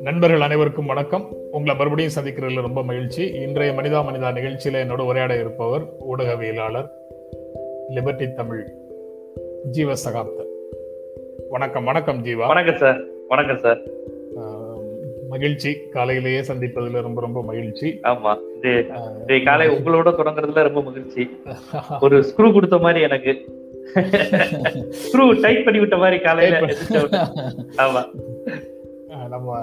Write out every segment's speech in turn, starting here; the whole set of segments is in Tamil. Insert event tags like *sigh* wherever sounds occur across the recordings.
நண்பர்கள் அனைவருக்கும் வணக்கம். உங்களை மறுபடியும் சந்திக்கிறதுல ரொம்ப மகிழ்ச்சி. இன்றைய மனிதா மனிதா நிகழ்ச்சியில என்னோட உரையாட இருப்பவர் ஊடகவியலாளர் லிபர்டி தமிழ் ஜீவ சகாப்தர். வணக்கம் வணக்கம் ஜீவா. வணக்கம் சார் வணக்கம் சார். மகிழ்ச்சி. காலையிலேயே சந்திப்பதுல ரொம்ப ரொம்ப மகிழ்ச்சி. ஆமா. இது காலை உங்களோட தொடங்குறதுல ரொம்ப மகிழ்ச்சி. ஒரு ஸ்க்ரூ கொடுத்த மாதிரி எனக்கு. ஸ்க்ரூ டைட் பண்ணி விட்ட மாதிரி காலையில. ஆமா. நம்ம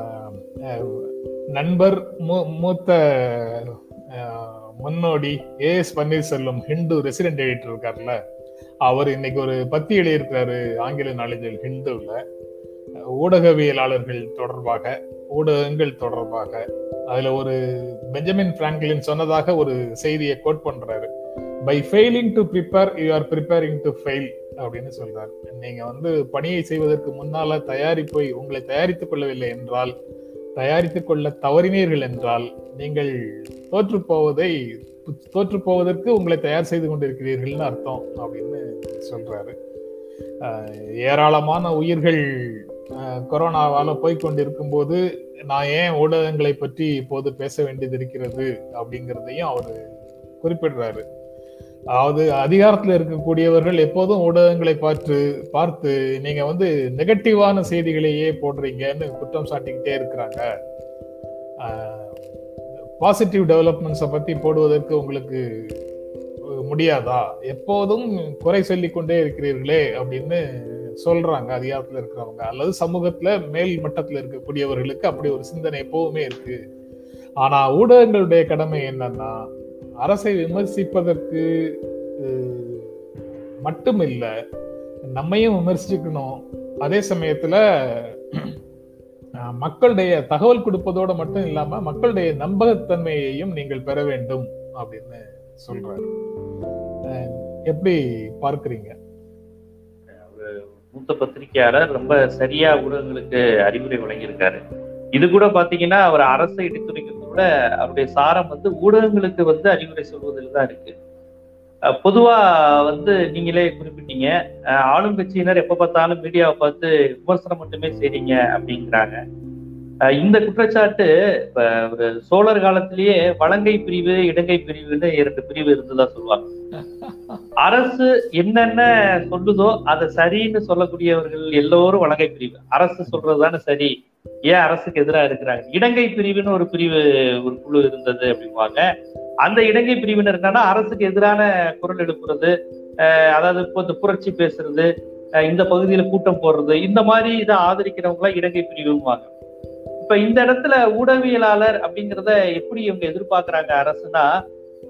நண்பர் மூத்த முன்னோடி A S Panneerselvam Hindu resident editor இருக்கார்ல. அவர் இன்னைக்கு ஒரு பத்தி எழுதியிருக்கிறாரு ஆங்கில நாளிதழ் ஹிந்துல. ஊடகவியலாளர்கள் தொடர்பாக ஊடகங்கள் தொடர்பாக. அதுல ஒரு பெஞ்சமின் பிராங்க்லின் சொன்னதாக ஒரு செய்தியை கோட் பண்றாரு. By failing to prepare you are preparing to fail அப்படின்னு சொல்றாரு. நீங்க வந்து பணியை செய்வதற்கு முன்னால தயாரிப்பை உங்களை தயாரித்துக் கொள்ளவில்லை என்றால் தயாரித்துக் கொள்ள தவறினீர்கள் என்றால் நீங்கள் தோற்று போவதை தோற்று போவதற்கு உங்களை தயார் செய்து கொண்டிருக்கிறீர்கள்னு அர்த்தம் அப்படின்னு சொல்றாரு. ஏராளமான உயிர்கள் கொரோனாவால போய்கொண்டிருக்கும் போது நான் ஏன் ஊடகங்களை பற்றி இப்போது பேச வேண்டியது இருக்கிறது அப்படிங்கிறதையும் அவர் குறிப்பிடுறாரு. அதாவது அதிகாரத்தில் இருக்கக்கூடியவர்கள் எப்போதும் ஊடகங்களை பார்த்து பார்த்து நீங்க வந்து நெகட்டிவான செய்திகளையே போடுறீங்கன்னு குற்றம் சாட்டிக்கிட்டே இருக்கிறாங்க. பாசிட்டிவ் டெவலப்மெண்ட்ஸை பத்தி போடுவதற்கு உங்களுக்கு முடியாதா? எப்போதும் குறை சொல்லிக்கொண்டே இருக்கிறீர்களே அப்படின்னு சொல்றாங்க அதிகாரத்துல இருக்கிறவங்க. அல்லது சமூகத்துல மேல் மட்டத்துல இருக்கக்கூடியவர்களுக்கு அப்படி ஒரு சிந்தனை எப்பவுமே இருக்கு. ஆனா ஊடகங்களுடைய கடமை என்னன்னா அரசை விமர்சிப்பதற்கு மட்டும் இல்லை நம்மையும் விமர்சிக்கணும். அதே சமயத்துல *clears throat* மக்களுடைய தகவல் கொடுப்பதோட மட்டும் இல்லாம மக்களுடைய நம்பகத்தன்மையையும் நீங்கள் பெற வேண்டும் அப்படின்னு சொல்றாரு. எப்படி பார்க்குறீங்க? மூத்த பத்திரிகையாளர் ரொம்ப சரியா ஊடகங்களுக்கு அறிவுரை வழங்கியிருக்காரு. இது கூட பாத்தீங்கன்னா அவர் அரசை எடுத்துரைக்கிறத கூட அவருடைய சாரம் வந்து ஊடகங்களுக்கு வந்து அறிவுரை சொல்வதில் தான் இருக்கு. அஹ் பொதுவா வந்து நீங்களே குறிப்பிட்டீங்க அஹ் ஆளும் கட்சியினர் எப்ப பார்த்தாலும் மீடியாவை பார்த்து விமர்சனம் மட்டுமே செய்றீங்க அப்படிங்கிறாங்க. அஹ் இந்த குற்றச்சாட்டு இப்ப ஒரு சோழர் காலத்திலேயே வலங்கை பிரிவு இடங்கை பிரிவுன்னு இரண்டு பிரிவு இருந்ததா சொல்லுவாங்க. அரசு என்னென்ன சொல்லுதோ அதை சரின்னு சொல்லக்கூடியவர்கள் எல்லோரும் வலங்கை பிரிவு. அரசு சொல்றதுதானே சரி. ஏன் அரசுக்கு எதிராக இருக்கிறாங்க? இடங்கை பிரிவுன்னு ஒரு பிரிவு ஒரு குழு இருந்தது அப்படிங்குவாங்க அந்த இடங்கை பிரிவினர் என்னன்னா அரசுக்கு எதிரான குரல் எழுப்புறது அதாவது இப்போ இந்த புரட்சி பேசுறது இந்த பகுதியில கூட்டம் போடுறது இந்த மாதிரி இதை ஆதரிக்கிறவங்களா இடங்கை பிரிவுவாங்க இப்ப இந்த இடத்துல ஊடகவியலாளர் அப்படிங்கிறத எப்படி இவங்க எதிர்பார்க்கிறாங்க அரசுனா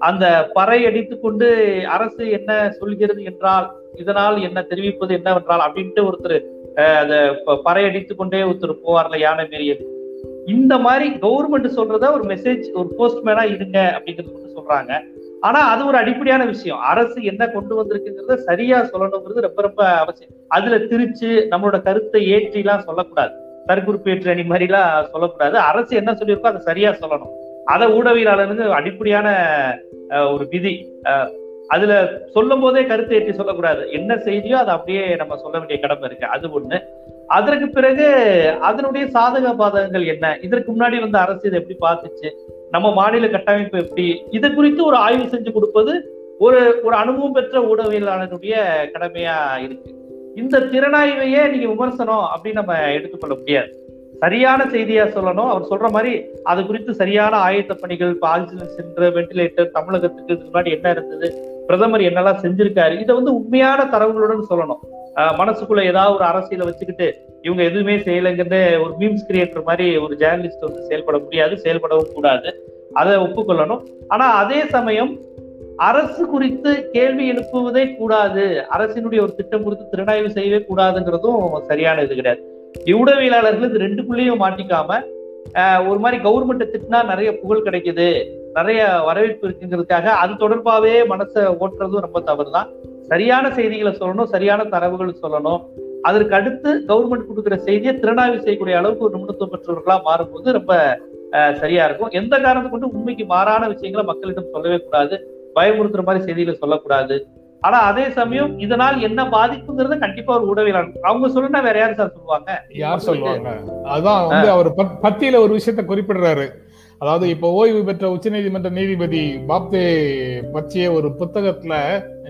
அந்த பறை அடித்துக் கொண்டு அரசு என்ன சொல்கிறது என்றால் இதனால் என்ன தெரிவிப்பது என்னவென்றால் அப்படின்ட்டு ஒருத்தர் அஹ், ப- பறை அடித்துக் கொண்டே ஒருத்தர் போவார்ல யானை மேரியது இந்த மாதிரி கவர்மெண்ட் சொல்றத ஒரு மெசேஜ் ஒரு போஸ்ட்மேனா இருங்க அப்படிங்கிறது மட்டும் சொல்றாங்க. ஆனா அது ஒரு அடிப்படையான விஷயம். அரசு என்ன கொண்டு வந்திருக்குங்கிறத சரியா சொல்லணுங்கிறது ரொம்ப ரொம்ப அவசியம். அதுல திரிச்சு நம்மளோட கருத்தை ஏற்றி எல்லாம் சொல்லக்கூடாது. கருக்குறுப்பேற்று அணி மாதிரி எல்லாம் சொல்லக்கூடாது. அரசு என்ன சொல்லியிருக்கோ அதை சரியா சொல்லணும். அதை ஊடகவியலாளருக்கு அடிப்படையான அஹ், ஒரு விதி. அஹ், அதுல சொல்லும் போதே கருத்து ஏற்றி சொல்லக்கூடாது. என்ன செய்தியோ அதை அப்படியே நம்ம சொல்ல வேண்டிய கடமை இருக்கு. அது ஒண்ணு. அதற்கு பிறகு அதனுடைய சாதக பாதகங்கள் என்ன? இதற்கு முன்னாடி வந்து அரசு இதை எப்படி பார்த்துச்சு? நம்ம மாநில கட்டமைப்பு எப்படி? இது குறித்து ஒரு ஆய்வு செஞ்சு கொடுப்பது ஒரு ஒரு அனுபவம் பெற்ற ஊடகவியலாளருடைய கடமையா இருக்கு. இந்த திறனாய்வையே நீங்க விமர்சனம் அப்படின்னு நம்ம எடுத்துக்கொள்ள முடியாது. சரியான செய்தியா சொல்லணும். அவர் சொல்ற மாதிரி அது குறித்து சரியான ஆயத்த பணிகள் இப்ப ஆக்சிஜன் சென்டர் வென்டிலேட்டர் தமிழகத்துக்கு இதுக்கு முன்னாடி என்ன இருந்தது பிரதமர் என்னெல்லாம் செஞ்சிருக்காரு இதை வந்து உண்மையான தரவுகளுடன் சொல்லணும். ஆஹ் மனசுக்குள்ள ஏதாவது ஒரு அரசியலை வச்சுக்கிட்டு இவங்க எதுவுமே செய்யலைங்கிறத ஒரு மீம்ஸ் கிரியேட்டர் மாதிரி ஒரு ஜேர்னலிஸ்ட் வந்து செயல்பட முடியாது செயல்படவும் கூடாது. அதை ஒப்புக்கொள்ளணும். ஆனா அதே சமயம் அரசு குறித்து கேள்வி எழுப்புவதே கூடாது. அரசினுடைய ஒரு திட்டம் குறித்து திறனாய்வு செய்யவே கூடாதுங்கிறதும் சரியான இது கிடையாது. ஊடகவியலாளர்கள் இது ரெண்டுக்குள்ளேயும் மாட்டிக்காம ஆஹ் ஒரு மாதிரி கவர்மெண்ட்டை திட்டினா நிறைய புகழ் கிடைக்குது நிறைய வரவேற்பு இருக்குங்கிறதுக்காக அது தொடர்பாவே மனசை ஓட்டுறதும் ரொம்ப தவறு தான் சரியான செய்திகளை சொல்லணும் சரியான தரவுகள் சொல்லணும். அதற்கு அடுத்து கவர்மெண்ட் கொடுக்குற செய்தியை திறனாய்வு செய்யக்கூடிய அளவுக்கு ஒரு நிபுணத்துவம் பெற்றவர்களா மாறும்போது ரொம்ப சரியா இருக்கும். எந்த காரணத்தை கொண்டு உண்மைக்கு மாறான விஷயங்களை மக்களிடம் சொல்லவே கூடாது. பயமுறுத்துற மாதிரி செய்திகளை சொல்லக்கூடாது. ஆனா அதே சமயம் இதனால் என்ன பாதிப்புங்கிறத கண்டிப்பா ஒரு ஊடகவியலாளர் அவங்க சொல்லுனா வேற யாரு சார் சொல்லுவாங்க யார் சொல்லுவாங்க அதான் வந்து அவர் பத்- பத்தியில ஒரு விஷயத்தை குறிப்பிடுறாரு. அதாவது இப்போ ஓய்வு பெற்ற உச்சநீதிமன்ற நீதிபதி பாப்தே பற்றிய ஒரு புத்தகத்துல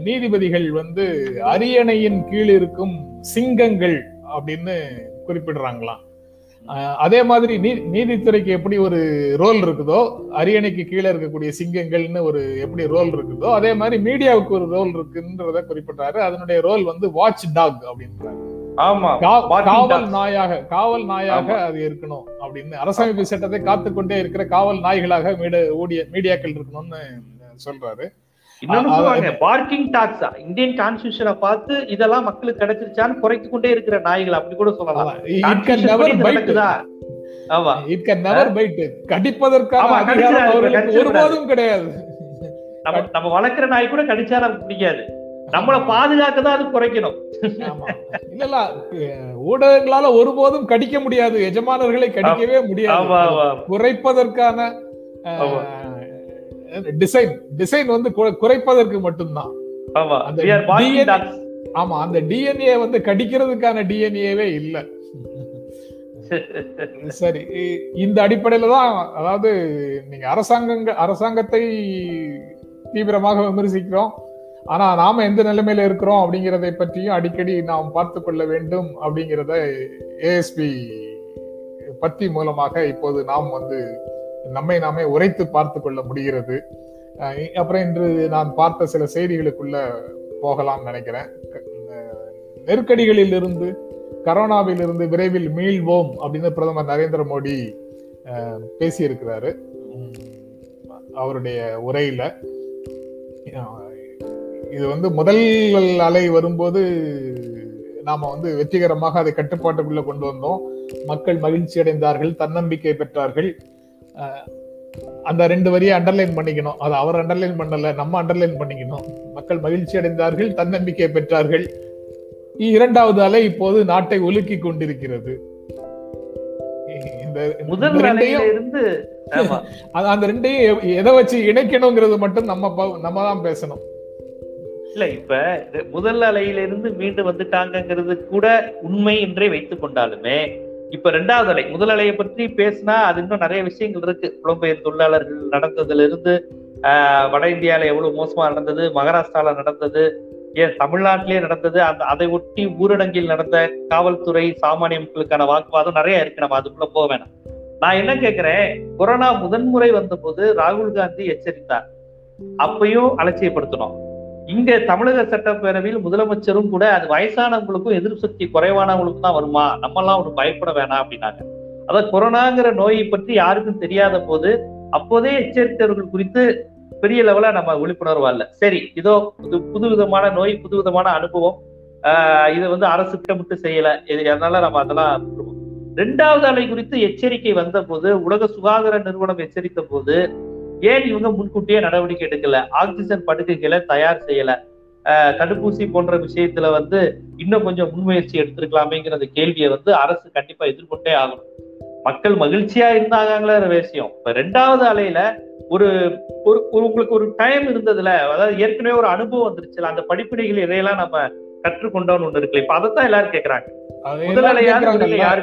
நீதிபதிகள் வந்து அரியணையின் கீழ் இருக்கும் சிங்கங்கள் அப்படின்னு குறிப்பிடுறாங்களாம். அதே மாதிரி நீ நீதித்துறைக்கு எப்படி ஒரு ரோல் இருக்குதோ அரியணைக்கு கீழே இருக்கக்கூடிய சிங்கங்கள்னு ஒரு எப்படி ரோல் இருக்குதோ அதே மாதிரி மீடியாவுக்கு ஒரு ரோல் இருக்குன்றத குறிப்பிட்டாரு அதனுடைய ரோல் வந்து வாட்ச் டாக் அப்படின்றாரு காவல். நாயாக காவல் நாயாக. அது இருக்கணும் அப்படின்னு அரசமைப்பு சட்டத்தை காத்துக்கொண்டே இருக்கிற காவல் நாய்களாக மீடியா ஊடிய மீடியாக்கள் இருக்கணும்னு சொல்றாரு இன்னொன்னு அ- சொல்லுவாங்க பார்க்கிங் டாக்ஸ் இந்தியன் கான்ஸ்டியூஷனை பார்த்து இதெல்லாம் மக்களுக்கு கிடைச்சிருச்சான்னு குறைத்து கொண்டே இருக்கிற நாய்கள் அப்படி கூட சொல்லலாம். ஆமா இட் கேன் நெவர் பைட் கடிப்பதற்கான. ஒருபோதும் கிடையாது. நம்ம நம்ம வளர்க்குற நாய் கூட கடிச்சா நமக்கு பிடிக்காது. நம்மள பாதுகாக்க தான் அது குறைக்கணும். இல்ல இல்ல ஊடகங்களால ஒருபோதும் கடிக்க முடியாது. எஜமானர்களை கடிக்கவே முடியாது. குறைப்பதற்கான. டிசைன் டிசைன் வந்து குறைப்பதற்கு மட்டும்தான். ஆமா அந்த டிஎன்ஏ வந்து கடிக்கிறதுக்கான டிஎன்ஏவே இல்ல. *laughs* சரி இந்த அடிப்படையில தான் அதாவது நீங்க அரசாங்க அரசாங்கத்தை தீவிரமாக விமர்சிக்கிறோம். ஆனா நாம எந்த நிலைமையில இருக்கிறோம் அப்படிங்கறதை பற்றியும் அடிக்கடி நாம் பார்த்து கொள்ள வேண்டும் அப்படிங்கிறத ஏஎஸ்பி பத்தி மூலமாக இப்போது நாம் வந்து நம்மை நாமே உரைத்து பார்த்து கொள்ள முடிகிறது. அப்புறம் இன்று நான் பார்த்த சில செய்திகளுக்குள்ள போகலாம் நினைக்கிறேன். நெருக்கடிகளில் இருந்து கரோனாவில் இருந்து விரைவில் மீள்வோம் அப்படின்னு பிரதமர் நரேந்திர மோடி பேசியிருக்கிறாரு. அவருடைய உரையில. இது வந்து முதல் அலை வரும்போது நாம வந்து வெற்றிகரமாக அதை கட்டுப்பாட்டுக்குள்ள கொண்டு வந்தோம். மக்கள் மகிழ்ச்சி அடைந்தார்கள் தன்னம்பிக்கை பெற்றார்கள். அந்த ரெண்டு வரியை அண்டர்லைன் பண்ணிக்கணும். அது அவர் அண்டர்லைன் பண்ணல நம்ம அண்டர்லைன் பண்ணிக்கணும். மக்கள் மகிழ்ச்சி அடைந்தார்கள் தன்னம்பிக்கை பெற்றார்கள். இரண்டாவது அலை இப்போது நாட்டை உலுக்கி கொண்டிருக்கிறது. இந்த ரெண்டையும் *laughs* அந்த ரெண்டையும் எதை வச்சு இணைக்கணுங்கிறது மட்டும் நம்ம நம்ம தான் பேசணும். இல்ல இப்ப முதல் அலையில இருந்து மீண்டு வந்துட்டாங்கங்கிறது கூட உண்மை என்றே வைத்துக் கொண்டாலுமே இப்ப ரெண்டாவது அலை முதல் அலையை பற்றி பேசினா அது இன்னும் நிறைய விஷயங்கள் இருக்கு. புலம்பெயர் தொழிலாளர்கள் நடந்ததுல இருந்து ஆஹ், வட இந்தியால எவ்வளவு மோசமா நடந்தது மகாராஷ்டிரால நடந்தது ஏன் தமிழ்நாட்டிலேயே நடந்தது அந்த அதை ஒட்டி ஊரடங்கில் நடந்த காவல்துறை சாமானிய மக்களுக்கான வாக்குவாதம் நிறைய இருக்கு. நம்ம அதுக்குள்ள போக வேணாம். நான் என்ன கேக்குறேன் கொரோனா முதன்முறை வந்தபோது ராகுல் காந்தி எச்சரித்தார். அப்பையும் அலட்சியப்படுத்தணும். இங்க தமிழக சட்டப்பேரவையில் முதலமைச்சரும் கூட அது வயசானவங்களுக்கும் எதிர்ப்பு சக்தி குறைவானவங்களுக்கும் தான் வருமா? நம்ம எல்லாம் ஒரு பயப்பட வேணாம் அப்படின்னாங்க. அதான் கொரோனாங்கிற நோயை பற்றி யாருக்கும் தெரியாத போது அப்போதே எச்சரித்தவர்கள் குறித்து பெரிய லெவல நம்ம விழிப்புணர்வு இல்ல சரி இதோ புது புது விதமான நோய் புது விதமான அனுபவம். ஆஹ் இதை வந்து அரசு திட்டமிட்டு செய்யல. இது அதனால நம்ம அதெல்லாம் ரெண்டாவது அலை குறித்து எச்சரிக்கை வந்த போது உலக சுகாதார நிறுவனம் எச்சரித்த போது ஏன் இவங்க முன்கூட்டியே நடவடிக்கை எடுக்கல? ஆக்சிஜன் படுக்கைகளை தயார் செய்யல. தடுப்பூசி போன்ற விஷயத்துல வந்து இன்னும் கொஞ்சம் முன்முயற்சி எடுத்திருக்கலாமேங்கிற அந்த கேள்வியை வந்து அரசு கண்டிப்பா எதிர்கொண்டே ஆகணும். மக்கள் மகிழ்ச்சியா இருந்தாங்களே விஷயம். இப்ப ரெண்டாவது அலையில ஒரு ஒரு உங்களுக்கு ஒரு டைம் இருந்ததுல அதாவது ஏற்கனவே ஒரு அனுபவம் வந்துருச்சுல அந்த படிப்பினைகள் இதையெல்லாம் நம்ம கற்றுக்கொண்டோம்னு ஒண்ணு இருக்குல்ல இப்ப அதைத்தான் எல்லாரும் கேக்குறாங்க. முதல் எல்லாரும் அலையாவது கேக்குறாங்கல்ல. முதல்ல யாரு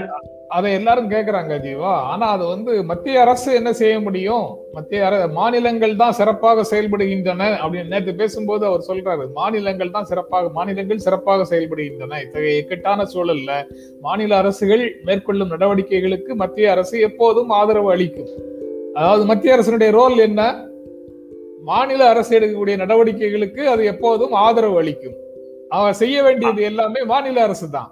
அதை எல்லாரும் கேக்குறாங்க ஜீவா. ஆனா அது வந்து மத்திய அரசு என்ன செய்ய முடியும்? மத்திய அர மாநிலங்கள் தான் சிறப்பாக செயல்படுகின்றன அப்படின்னு நேற்று பேசும்போது அவர் சொல்றாரு. மாநிலங்கள் தான் சிறப்பாக மாநிலங்கள் சிறப்பாக செயல்படுகின்றன. இத்தகைய இக்கட்டான சூழல்ல மாநில அரசுகள் மேற்கொள்ளும் நடவடிக்கைகளுக்கு மத்திய அரசு எப்போதும் ஆதரவு அளிக்கும். அதாவது மத்திய அரசினுடைய ரோல் என்ன? மாநில அரசு எடுக்கக்கூடிய நடவடிக்கைகளுக்கு அது எப்போதும் ஆதரவு அளிக்கும். அவர் செய்ய வேண்டியது எல்லாமே மாநில அரசு தான்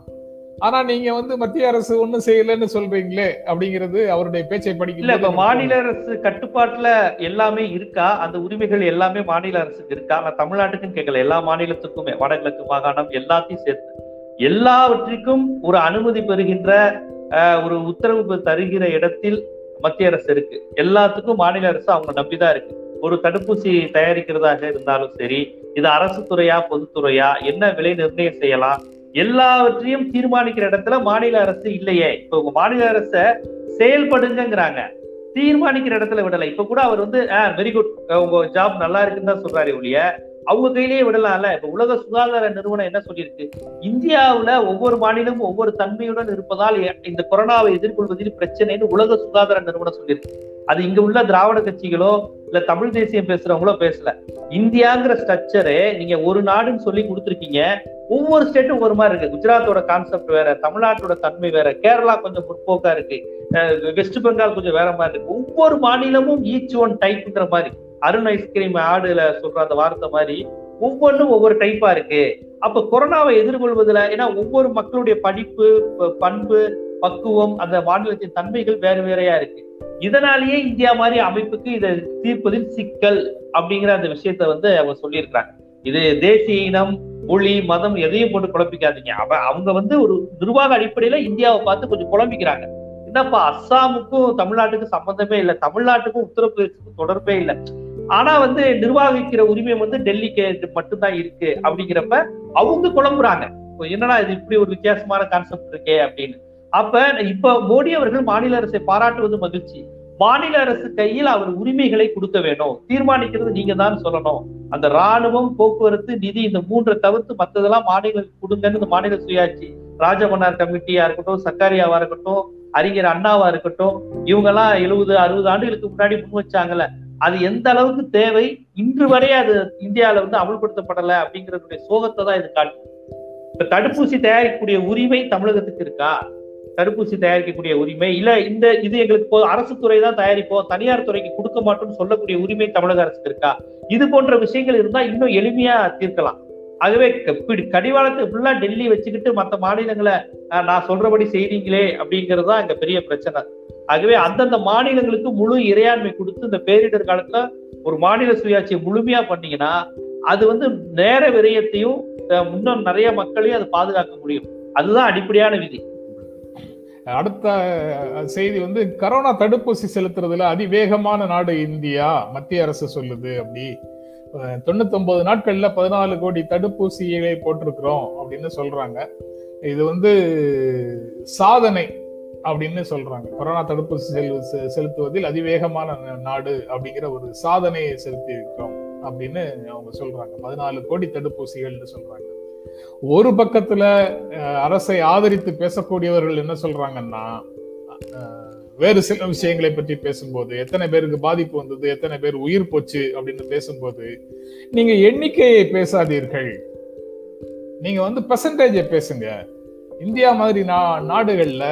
ஆனா நீங்க வந்து மத்திய அரசு ஒண்ணும் செய்யலன்னு சொல்றீங்களே அப்படிங்கிறது அவருடைய பேச்சை இல்ல படிக்கும் இப்ப மாநில அரசு கட்டுப்பாட்டுல எல்லாமே இருக்கா? அந்த உரிமைகள் எல்லாமே மாநில அரசுக்கு இருக்கா? நான் தமிழ்நாட்டுக்குன்னு கேட்கல எல்லா மாநிலத்துக்குமே வடகிழக்கு மாகாணம் எல்லாத்தையும் சேர்த்து. எல்லாவற்றிற்கும் ஒரு அனுமதி பெறுகின்ற ஒரு உத்தரவு தருகிற இடத்தில் மத்திய அரசு இருக்கு. எல்லாத்துக்கும் மாநில அரசு அவங்க நம்பிதான் இருக்கு. ஒரு தடுப்பூசி தயாரிக்கிறதாக இருந்தாலும் சரி இது அரசு துறையா பொதுத்துறையா என்ன விலை நிர்ணயம் செய்யலாம்? எல்லாவற்றையும் தீர்மானிக்கிற இடத்துல மாநில அரசு இல்லையே. இப்ப உங்க மாநில அரச செயல்படுங்கிறாங்க தீர்மானிக்கிற இடத்துல விடல. இப்ப கூட அவர் வந்து வெரி குட் உங்க ஜாப் நல்லா இருக்குன்னு தான் சொல்றாரு ஒழிய அவங்க கையிலேயே விடலாம்ல. இப்ப உலக சுகாதார நிறுவனம் என்ன சொல்லியிருக்கு? இந்தியாவுல ஒவ்வொரு மாநிலமும் ஒவ்வொரு தன்மையுடன் இருப்பதால் இந்த கொரோனாவை எதிர்கொள்வதில் பிரச்சனைன்னு உலக சுகாதார நிறுவனம் சொல்லியிருக்கு. அது இங்க உள்ள திராவிட கட்சிகளோ இல்ல தமிழ் தேசியம் பேசுறவங்களோ பேசல. இந்தியாங்கிற ஸ்ட்ரக்சரு நீங்க ஒரு நாடுன்னு சொல்லி கொடுத்துருக்கீங்க. ஒவ்வொரு ஸ்டேட்டும் ஒரு மாதிரி இருக்கு. குஜராத்தோட கான்செப்ட் வேற தமிழ்நாட்டோட தன்மை வேற கேரளா கொஞ்சம் முற்போக்கா இருக்கு. வெஸ்ட் பெங்கால் கொஞ்சம் வேற மாதிரி இருக்கு. ஒவ்வொரு மாநிலமும் ஈச் ஒன் டைப்ங்கிற மாதிரி. அருண் ஐஸ்கிரீம் ஆடுல சொல்ற அந்த வார்த்தை மாதிரி ஒவ்வொன்றும் ஒவ்வொரு டைப்பா இருக்கு. அப்ப கொரோனாவை எதிர்கொள்வதுல ஏன்னா ஒவ்வொரு மக்களுடைய படிப்பு பண்பு பக்குவம் அந்த மாநிலத்தின் தன்மைகள் வேறு வேறையா இருக்கு. இதனாலேயே இந்தியா மாதிரி அமைப்புக்கு இதை தீர்ப்பதில் சிக்கல் அப்படிங்கிற அந்த விஷயத்த வந்து அவங்க சொல்லியிருக்கிறாங்க. இது தேசிய இனம் மொழி மதம் எதையும் போட்டு குழப்பிக்காதீங்க. அவ அவங்க வந்து ஒரு நிர்வாக அடிப்படையில இந்தியாவை பார்த்து கொஞ்சம் குழம்பிக்கிறாங்க. என்னப்பா அஸ்ஸாமுக்கும் தமிழ்நாட்டுக்கும் சம்பந்தமே இல்லை. தமிழ்நாட்டுக்கும் உத்தரப்பிரதேசத்துக்கும் தொடர்பே இல்லை. ஆனா வந்து நிர்வாகிக்கிற உரிமை வந்து டெல்லிக்கு மட்டும்தான் இருக்கு அப்படிங்கிறப்ப அவங்க குழம்புறாங்க. என்னன்னா என்னடா இது இப்படி ஒரு வித்தியாசமான கான்செப்ட் இருக்கே அப்படின்னு. அப்ப இப்ப மோடி அவர்கள் மாநில அரசை பாராட்டுவது மகிழ்ச்சி. மாநில அரசு கையில் அவர் உரிமைகளை கொடுக்க வேணும். தீர்மானிக்கிறது நீங்க தான் சொல்லணும். அந்த ராணுவம் போக்குவரத்து நிதி இந்த மூன்றை தவிர்த்து மத்ததெல்லாம் மாநில கொடுங்கன்னு இந்த மாநில சுயாட்சி. ராஜமன்னார் கமிட்டியா இருக்கட்டும் சக்காரியாவா இருக்கட்டும் அறிஞர் அண்ணாவா இருக்கட்டும் இவங்க எல்லாம் எழுபது அறுபது ஆண்டுகளுக்கு முன்னாடி முன் வச்சாங்கல்ல. அது எந்த அளவுக்கு தேவை? இன்று வரை அது இந்தியாவில வந்து அமல்படுத்தப்படல அப்படிங்கறதுடைய சோகத்தை தான் இது காட்டு இப்ப தடுப்பூசி தயாரிக்கக்கூடிய உரிமை தமிழகத்துக்கு இருக்கா? தடுப்பூசி தயாரிக்கக்கூடிய உரிமை. இல்ல இந்த இது எங்களுக்கு அரசு துறை தான் தயாரிப்போம். தனியார் துறைக்கு கொடுக்க மாட்டோம்னு சொல்லக்கூடிய உரிமை தமிழக அரசுக்கு இருக்கா? இது போன்ற விஷயங்கள் இருந்தா இன்னும் எளிமையா தீர்க்கலாம். ஆகவே கடிவாளத்தை ஃபுல்லா டெல்லி வச்சுக்கிட்டு மத்த மாநிலங்களை நான் சொல்றபடி செய்றீங்களே அப்படிங்கிறது தான் இங்க பெரிய பிரச்சனை. ஆகவே அந்தந்த மாநிலங்களுக்கு முழு இறையாண்மை கொடுத்து இந்த பேரிடர் காலத்துல ஒரு மாநில சுயாட்சியை முழுமையா பண்ணீங்கன்னா அது வந்து நேர விரயத்தையும் அஹ், இன்னும் நிறைய மக்களையும் அது பாதுகாக்க முடியும். அதுதான் அடிப்படையான விதி. அடுத்த செய்தி வந்து கரோனா தடுப்பூசி செலுத்துறதுல அதிவேகமான நாடு இந்தியா மத்திய அரசு சொல்லுது அப்படி. தொண்ணூத்தொன்பது நாட்கள்ல பதினாலு கோடி தடுப்பூசிகளை போட்டிருக்கிறோம் அப்படின்னு சொல்றாங்க. இது வந்து சாதனை அப்படின்னு சொல்றாங்க. கொரோனா தடுப்பூசி செலு செ- செலுத்துவதில் அதிவேகமான நாடு அப்படிங்கிற ஒரு சாதனையை செலுத்தி இருக்கிறோம் அப்படின்னு அவங்க சொல்றாங்க. பதினாலு கோடி தடுப்பூசிகள்னு சொல்றாங்க. ஒரு பக்கத்துல அரசை ஆதரித்து பேசக்கூடியவர்கள் என்ன சொல்றாங்கன்னா வேறு சில விஷயங்களை பற்றி பேசும்போது எத்தனை பேருக்கு பாதிப்பு வந்தது எத்தனை பேர் உயிர் போச்சு அப்படின்னு பேசும்போது நீங்க எண்ணிக்கையை பேசாதீர்கள். நீங்க வந்து பெர்சன்டேஜை பேசுங்க. இந்தியா மாதிரி நா நாடுகள்ல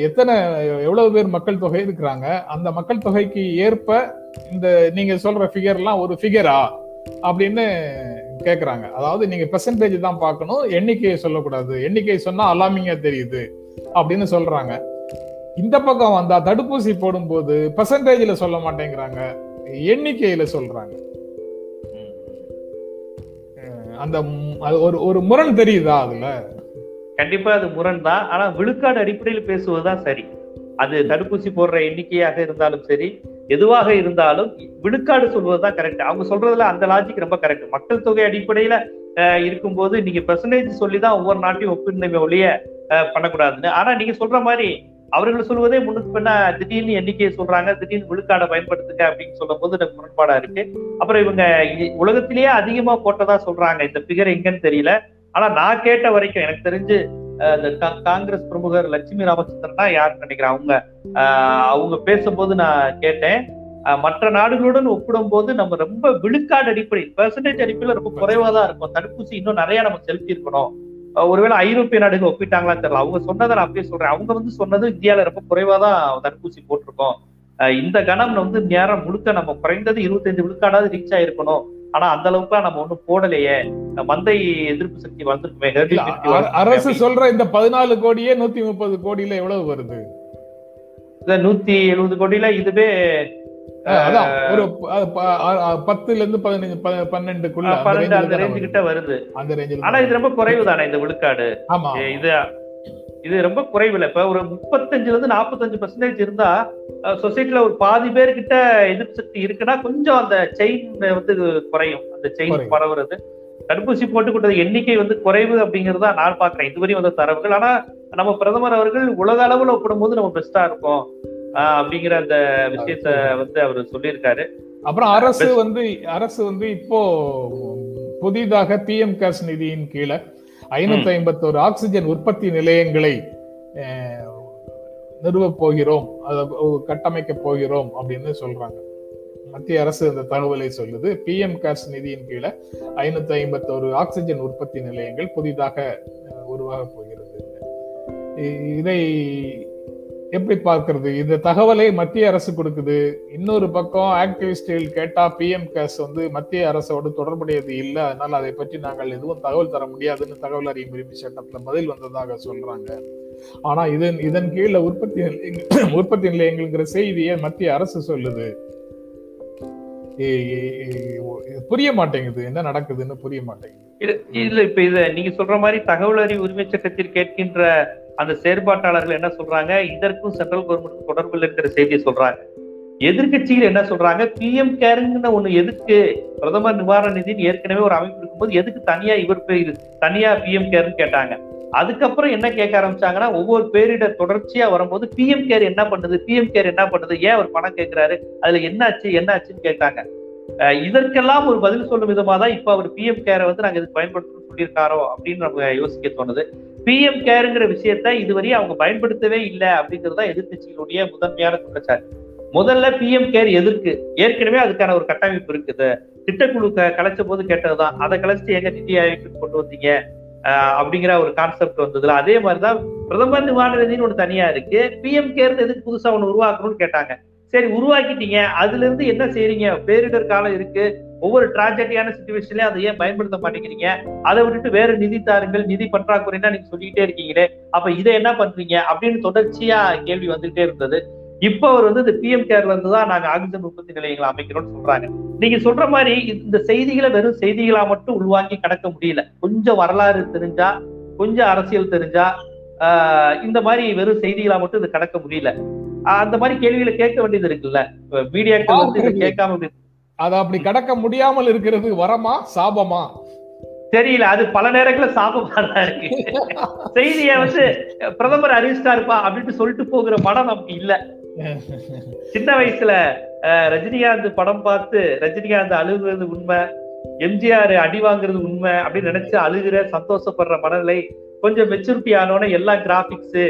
எத்தனை எவ்வளவு பேர் மக்கள் தொகை இருக்கிறாங்க அந்த மக்கள் தொகைக்கு ஏற்ப இந்த நீங்க சொல்ற ஃபிகர்லாம் ஒரு ஃபிகரா அப்படின்னு கேட்குறாங்க அதாவது நீங்க பெர்சன்டேஜ் தான் பார்க்கணும் எண்ணிக்கையை சொல்லக்கூடாது. எண்ணிக்கை சொன்னா அலாமிங்கா தெரியுது அப்படின்னு சொல்றாங்க. இந்த பக்கம் வந்தா தடுப்பூசி போடும்போது பெர்சன்டேஜ்ல சொல்ல மாட்டேங்கிறாங்க. எண்ணிக்கையில சொல்றாங்க. அஹ் அந்த ஒரு ஒரு முரண் தெரியுதா அதுல? கண்டிப்பா அது முரண் தான். ஆனா விழுக்காடு அடிப்படையில் பேசுவதுதான் சரி. அது தடுப்பூசி போடுற எண்ணிக்கையாக இருந்தாலும் சரி எதுவாக இருந்தாலும் விழுக்காடு சொல்வதுதான் கரெக்ட் அவங்க சொல்றதுல அந்த லாஜிக் ரொம்ப கரெக்ட் மக்கள் தொகை அடிப்படையில இருக்கும்போது நீங்க பெர்சன்டேஜ் சொல்லி தான் ஒவ்வொரு நாட்டையும் ஒப்பிருந்தமே ஒழிய பண்ணக்கூடாதுன்னு. ஆனா நீங்க சொல்ற மாதிரி அவர்கள் சொல்வதே முன்னுக்கு பின்ன திடீர்னு எண்ணிக்கையை சொல்றாங்க திடீர்னு விழுக்காடை பயன்படுத்துங்க அப்படின்னு சொல்லும் போது எனக்கு முரண்பாடா இருக்கு. அப்புறம் இவங்க இ- உலகத்திலேயே அதிகமா போட்டதா சொல்றாங்க. இந்த பிகர் எங்கன்னு தெரியல. ஆனா நான் கேட்ட வரைக்கும் எனக்கு தெரிஞ்சு இந்த காங்கிரஸ் பிரமுகர் லட்சுமி ராமச்சந்திரனா யாருன்னு நினைக்கிறேன். அவங்க அவங்க பேசும்போது நான் கேட்டேன். மற்ற நாடுகளுடன் ஒப்பிடும்போது நம்ம ரொம்ப விழுக்காடு அடிப்படை பெர்சன்டேஜ் அடிப்படையில் ரொம்ப குறைவா தான் இருக்கும். தடுப்பூசி இன்னும் நிறைய நம்ம செலுத்தி இருக்கணும் ஒருவேளை ஐரோப்பிய நாடுகள் ஒப்பிட்டாங்களான்னு தெரியல. அவங்க சொன்னதை நான் அப்படியே சொல்றேன். அவங்க வந்து சொன்னது இந்தியால ரொம்ப குறைவா தான் தடுப்பூசி போட்டிருக்கோம். இந்த கணம் வந்து நேரம் முழுக்க நம்ம குறைந்தது இருபத்தைந்து விழுக்காடாவது ரீச் ஆயிருக்கணும். ஆனா அந்த அளவுக்கு நம்ம ஒண்ணும் போடலையே. மந்தை எதிர்ப்பு சக்தி வந்திருக்குமே அரசு சொல்ற இந்த பதினாலு கோடியே நூத்தி முப்பது கோடியில எவ்வளவு வருது? இந்த நூத்தி எழுபது கோடியில இதுவே ஒரு பத்துல இருந்து பதினஞ்சு பன்னெண்டுக்குள்ள பன்னெண்டு அந்த ரேஞ்சு கிட்ட வருது. அந்த ரேஞ்சில் ஆனா இது ரொம்ப குறைவு தானே இந்த விழுக்காடு? ஆமா. இது இது ரொம்ப குறைவில் இப்ப ஒரு முப்பத்தஞ்சுல இருந்து நாற்பத்தஞ்சு பர்சன்டேஜ் இருந்தா சொசைட்டில ஒரு பாதி பேர்கிட்ட எதிர்ப்பு சக்தி இருக்குன்னா கொஞ்சம் அந்த செயின் வந்து குறையும். அந்த செயின். பரவுறது. தடுப்பூசி போட்டுக்கிட்டது எண்ணிக்கை வந்து குறைவு அப்படிங்கறத நான் பாக்குறேன் இதுவரையும் வந்த தரவுகள். ஆனா நம்ம பிரதமர் அவர்கள் உலக அளவுல ஒப்பிடும்போது நம்ம பெஸ்டா இருக்கோம். அப்படிங்கிற அந்த விஷயத்த வந்து அவர் சொல்லியிருக்காரு. அப்புறம் அரசு வந்து அரசு வந்து இப்போ புதிதாக பிஎம் கேர்ஸ் நிதியின் கீழே ஐநூத்தி ஐம்பத்தோரு ஆக்சிஜன் உற்பத்தி நிலையங்களை நிறுவப் போகிறோம். அதை கட்டமைக்க போகிறோம் அப்படின்னு சொல்றாங்க. மத்திய அரசு இந்த தகவலை சொல்லுது. பிஎம் கேர்ஸ் நிதியின் கீழே ஐநூத்தி ஐம்பத்தோரு ஆக்சிஜன் உற்பத்தி நிலையங்கள் புதிதாக உருவாக போகிறது. இதை எப்படி பார்க்கறது? இந்த தகவலை மத்திய அரசு கொடுக்குது. இன்னொரு பக்கம் ஆக்டிவிஸ்டில் கேட்டா பிஎம் கேஸ் வந்து மத்திய அரசோடு தொடர்புடையது இல்லை. அதனால அதை பற்றி நாங்கள் எதுவும் தகவல் தர முடியாதுன்னு தகவல் அறியும் உரிமை சட்டத்துல பதில் வந்ததாக சொல்றாங்க. ஆனா இதன் இதன் கீழே உற்பத்தி *clears throat* உற்பத்தி நிலையங்கள்ங்கிற செய்தியை மத்திய அரசு சொல்லுது. புரிய மாட்டேங்குது. என்ன நடக்குதுன்னு புரிய மாட்டேங்குது. இல்ல இப்ப இத நீங்க சொல்ற மாதிரி தகவல் அறிவு உரிமை சட்டத்தில் கேட்கின்ற அந்த செயற்பாட்டாளர்கள் என்ன சொல்றாங்க? இதற்கும் சென்ட்ரல் கவர்மெண்ட் தொடர்பு இருக்கிற செய்தியை சொல்றாங்க. எதிர்கட்சிகள் என்ன சொல்றாங்க? பிஎம் கேருங்கிற ஒண்ணு எதுக்கு? பிரதமர் நிவாரண நிதின்னு ஏற்கனவே ஒரு அமைப்பு இருக்கும்போது எதுக்கு தனியா இவர் பேர் தனியா பிஎம் கேர்னு கேட்டாங்க. அதுக்கப்புறம் என்ன கேட்க ஆரம்பிச்சாங்கன்னா ஒவ்வொரு பேரிடர் தொடர்ச்சியா வரும்போது பிஎம் கேர் என்ன பண்ணுது? பிஎம் கேர் என்ன பண்ணுது? ஏன் அவர் பணம் கேட்கிறாரு அதுல என்னாச்சு? என்னாச்சுன்னு கேட்டாங்க. அஹ் இதற்கெல்லாம் ஒரு பதில் சொல்லும் விதமா தான் இப்ப அவர் பிஎம் கேரை வந்து நாங்க இதுக்கு பயன்படுத்தணும்னு சொல்லியிருக்காரோ அப்படின்னு நம்ம யோசிக்க தோணுது. பிஎம் கேருங்கிற விஷயத்த இதுவரையும் அவங்க பயன்படுத்தவே இல்லை அப்படிங்கிறது தான் எதிர்கட்சிகளுடைய முதன்மையான குற்றச்சாட்டு. முதல்ல பிஎம் கேர் எதிர்க்கு. ஏற்கனவே அதுக்கான ஒரு கட்டமைப்பு இருக்குது. திட்டக்குழு க- கலைச்ச போது கேட்டதுதான். அதை கலைச்சிட்டு எங்க நிதி ஆயோக்கு கொண்டு வந்தீங்க? அஹ் அப்படிங்கிற ஒரு கான்செப்ட் வந்ததுல. அதே மாதிரிதான் பிரதமர் நிவாரண நிதின்னு ஒண்ணு தனியா இருக்கு. பிஎம் கேர் எதுக்கு புதுசா ஒண்ணு உருவாக்கணும்னு கேட்டாங்க. சரி உருவாக்கிட்டீங்க. அதுல இருந்து என்ன செய்றீங்க? பேரிடர் காலம் இருக்கு. ஒவ்வொரு டிராஜடியான சுச்சுவேஷன்லயும் அதை ஏன் பயன்படுத்த மாட்டேங்கிறீங்க? அதை விட்டுட்டு வேற நிதி தாருங்கள் நிதி பற்றாக்குறைன்னா நீங்க சொல்லிக்கிட்டே இருக்கீங்களே அப்ப இதை என்ன பண்றீங்க? அப்படின்னு தொடர்ச்சியா கேள்வி வந்துகிட்டே இருந்தது. இப்ப அவர் வந்து இந்த பிஎம் கேர்ல இருந்து தான் நாங்க ஆக்சிஜன் உற்பத்தி நிலையங்களை அமைக்கிறோம்னு சொல்றாங்க. நீங்க சொல்ற மாதிரி இந்த செய்திகளை வெறும் செய்திகளா மட்டும் உள்வாங்கி கடக்க முடியல. கொஞ்சம் வரலாறு தெரிஞ்சா கொஞ்சம் அரசியல் தெரிஞ்சா ஆஹ் இந்த மாதிரி வெறும் செய்திகளா மட்டும் இது கடக்க முடியல. அந்த மாதிரி கேள்விகளை கேட்க வேண்டியது இருக்குல்ல? மீடியாக்கள் வந்து இதை கேட்காம அதை அப்படி கடக்க முடியாமல் இருக்கிறது வரமா சாபமா? தெரியல அது பல நேரங்களில் சாபமா தான் இருக்கு. செய்தியை வந்து பிரதமர் அறிவிச்சிட்டாருப்பா அப்படின்னு சொல்லிட்டு போகிற படம் நமக்கு இல்ல. சின்ன வயசுல அஹ், ரஜினிகாந்த் படம் பார்த்து ரஜினிகாந்த் அழுகுறது உண்மை எம்ஜிஆர் அடி வாங்குறது உண்மை அப்படின்னு நினைச்சு அழுகிற சந்தோஷப்படுற மனநிலை கொஞ்சம் மெச்சூரிட்டி ஆனோட எல்லா கிராபிக்ஸ்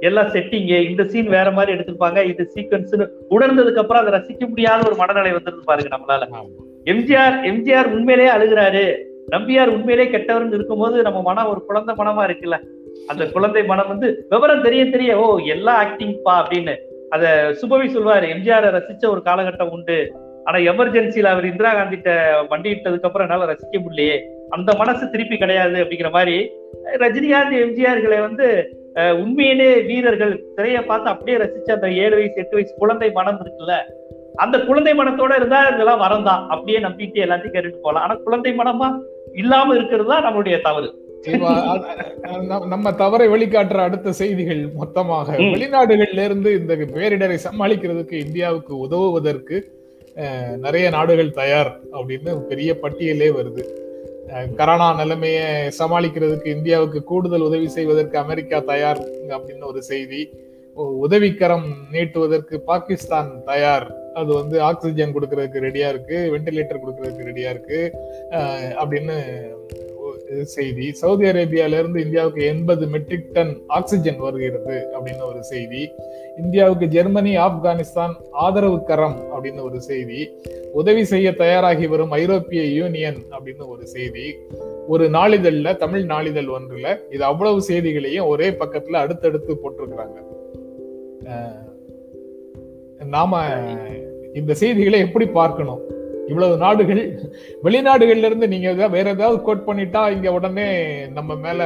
எல்லா செட்டிங்கு இந்த சீன் வேற மாதிரி எடுத்திருப்பாங்க. இது சீக்வன்ஸ்னு உணர்ந்ததுக்கு அப்புறம் அதை ரசிக்க முடியாத ஒரு மனநிலை வந்துருந்து பாருங்க நம்மளால. எம்ஜிஆர் எம்ஜிஆர் உண்மையிலேயே அழுகிறாரு. நம்பியார் உண்மையிலே கெட்டவர்னு இருக்கும்போது நம்ம மனம் ஒரு குழந்தை மனமா இருக்குல்ல. அந்த குழந்தை மனம் வந்து விவரம் தெரிய தெரிய ஓ எல்லா ஆக்டிங் பா அப்படின்னு அத சுபவி சொல்வாரு. எம்ஜிஆர் ரசிச்ச ஒரு காலகட்டம் உண்டு. ஆனா எமர்ஜென்சில அவர் இந்திரா காந்திட்ட வண்டியிட்டதுக்கு அப்புறம் என்னால ரசிக்க முடியலையே. அந்த மனசு திருப்பி கிடையாது அப்படிங்கிற மாதிரி ரஜினிகாந்த் எம்ஜிஆர்களை வந்து உண்மையிலே வீரர்கள் திரையை பார்த்து அப்படியே ரசிச்ச அந்த ஏழு வயசு எட்டு வயசு குழந்தை மனம் இருக்குல்ல அந்த குழந்தை மனத்தோட இருந்தா இதெல்லாம் வரந்தான் அப்படியே நம்பிட்டு எல்லாத்தையும் கேட்டுட்டு போகலாம். ஆனா குழந்தை மனமா இல்லாம இருக்கிறது தான் நம்மளுடைய தவறு. நம்ம தவறை வெளிக்காட்டுற அடுத்த செய்திகள் மொத்தமாக. வெளிநாடுகள்ல இருந்து இந்த பேரிடரை சமாளிக்கிறதுக்கு இந்தியாவுக்கு உதவுவதற்கு நிறைய நாடுகள் தயார் அப்படின்னு பெரிய பட்டியலே வருது. கரோனா நிலைமையை சமாளிக்கிறதுக்கு இந்தியாவுக்கு கூடுதல் உதவி செய்வதற்கு அமெரிக்கா தயார் அப்படின்னு ஒரு செய்தி. உதவிக்கரம் நீட்டுவதற்கு பாகிஸ்தான் தயார். அது வந்து ஆக்சிஜன் கொடுக்கறதுக்கு ரெடியா இருக்கு வெண்டிலேட்டர் கொடுக்கறதுக்கு ரெடியா இருக்கு. அப்படின்னு செய்தி. சவுதி அரேபியாவிலிருந்து இந்தியாவுக்கு எண்பது மெட்ரிக் டன் ஆக்சிஜன் வருகிறது அப்படின்னு ஒரு செய்தி. இந்தியாவுக்கு ஜெர்மனி ஆப்கானிஸ்தான் ஆதரவு கரம் அப்படின்னு ஒரு செய்தி. உதவி செய்ய தயாராகி வரும் ஐரோப்பிய யூனியன் அப்படின்னு ஒரு செய்தி. ஒரு நாளிதழ்ல தமிழ் நாளிதழ் ஒன்றுல இது அவ்வளவு செய்திகளையும் ஒரே பக்கத்துல அடுத்தடுத்து போட்டிருக்கிறாங்க. நாம இந்த செய்திகளை எப்படி பார்க்கணும்? இவ்வளவு நாடுகள் வெளிநாடுகள்ல இருந்து நீங்க வேற ஏதாவது கோட் பண்ணிட்டா இங்க உடனே நம்ம மேல.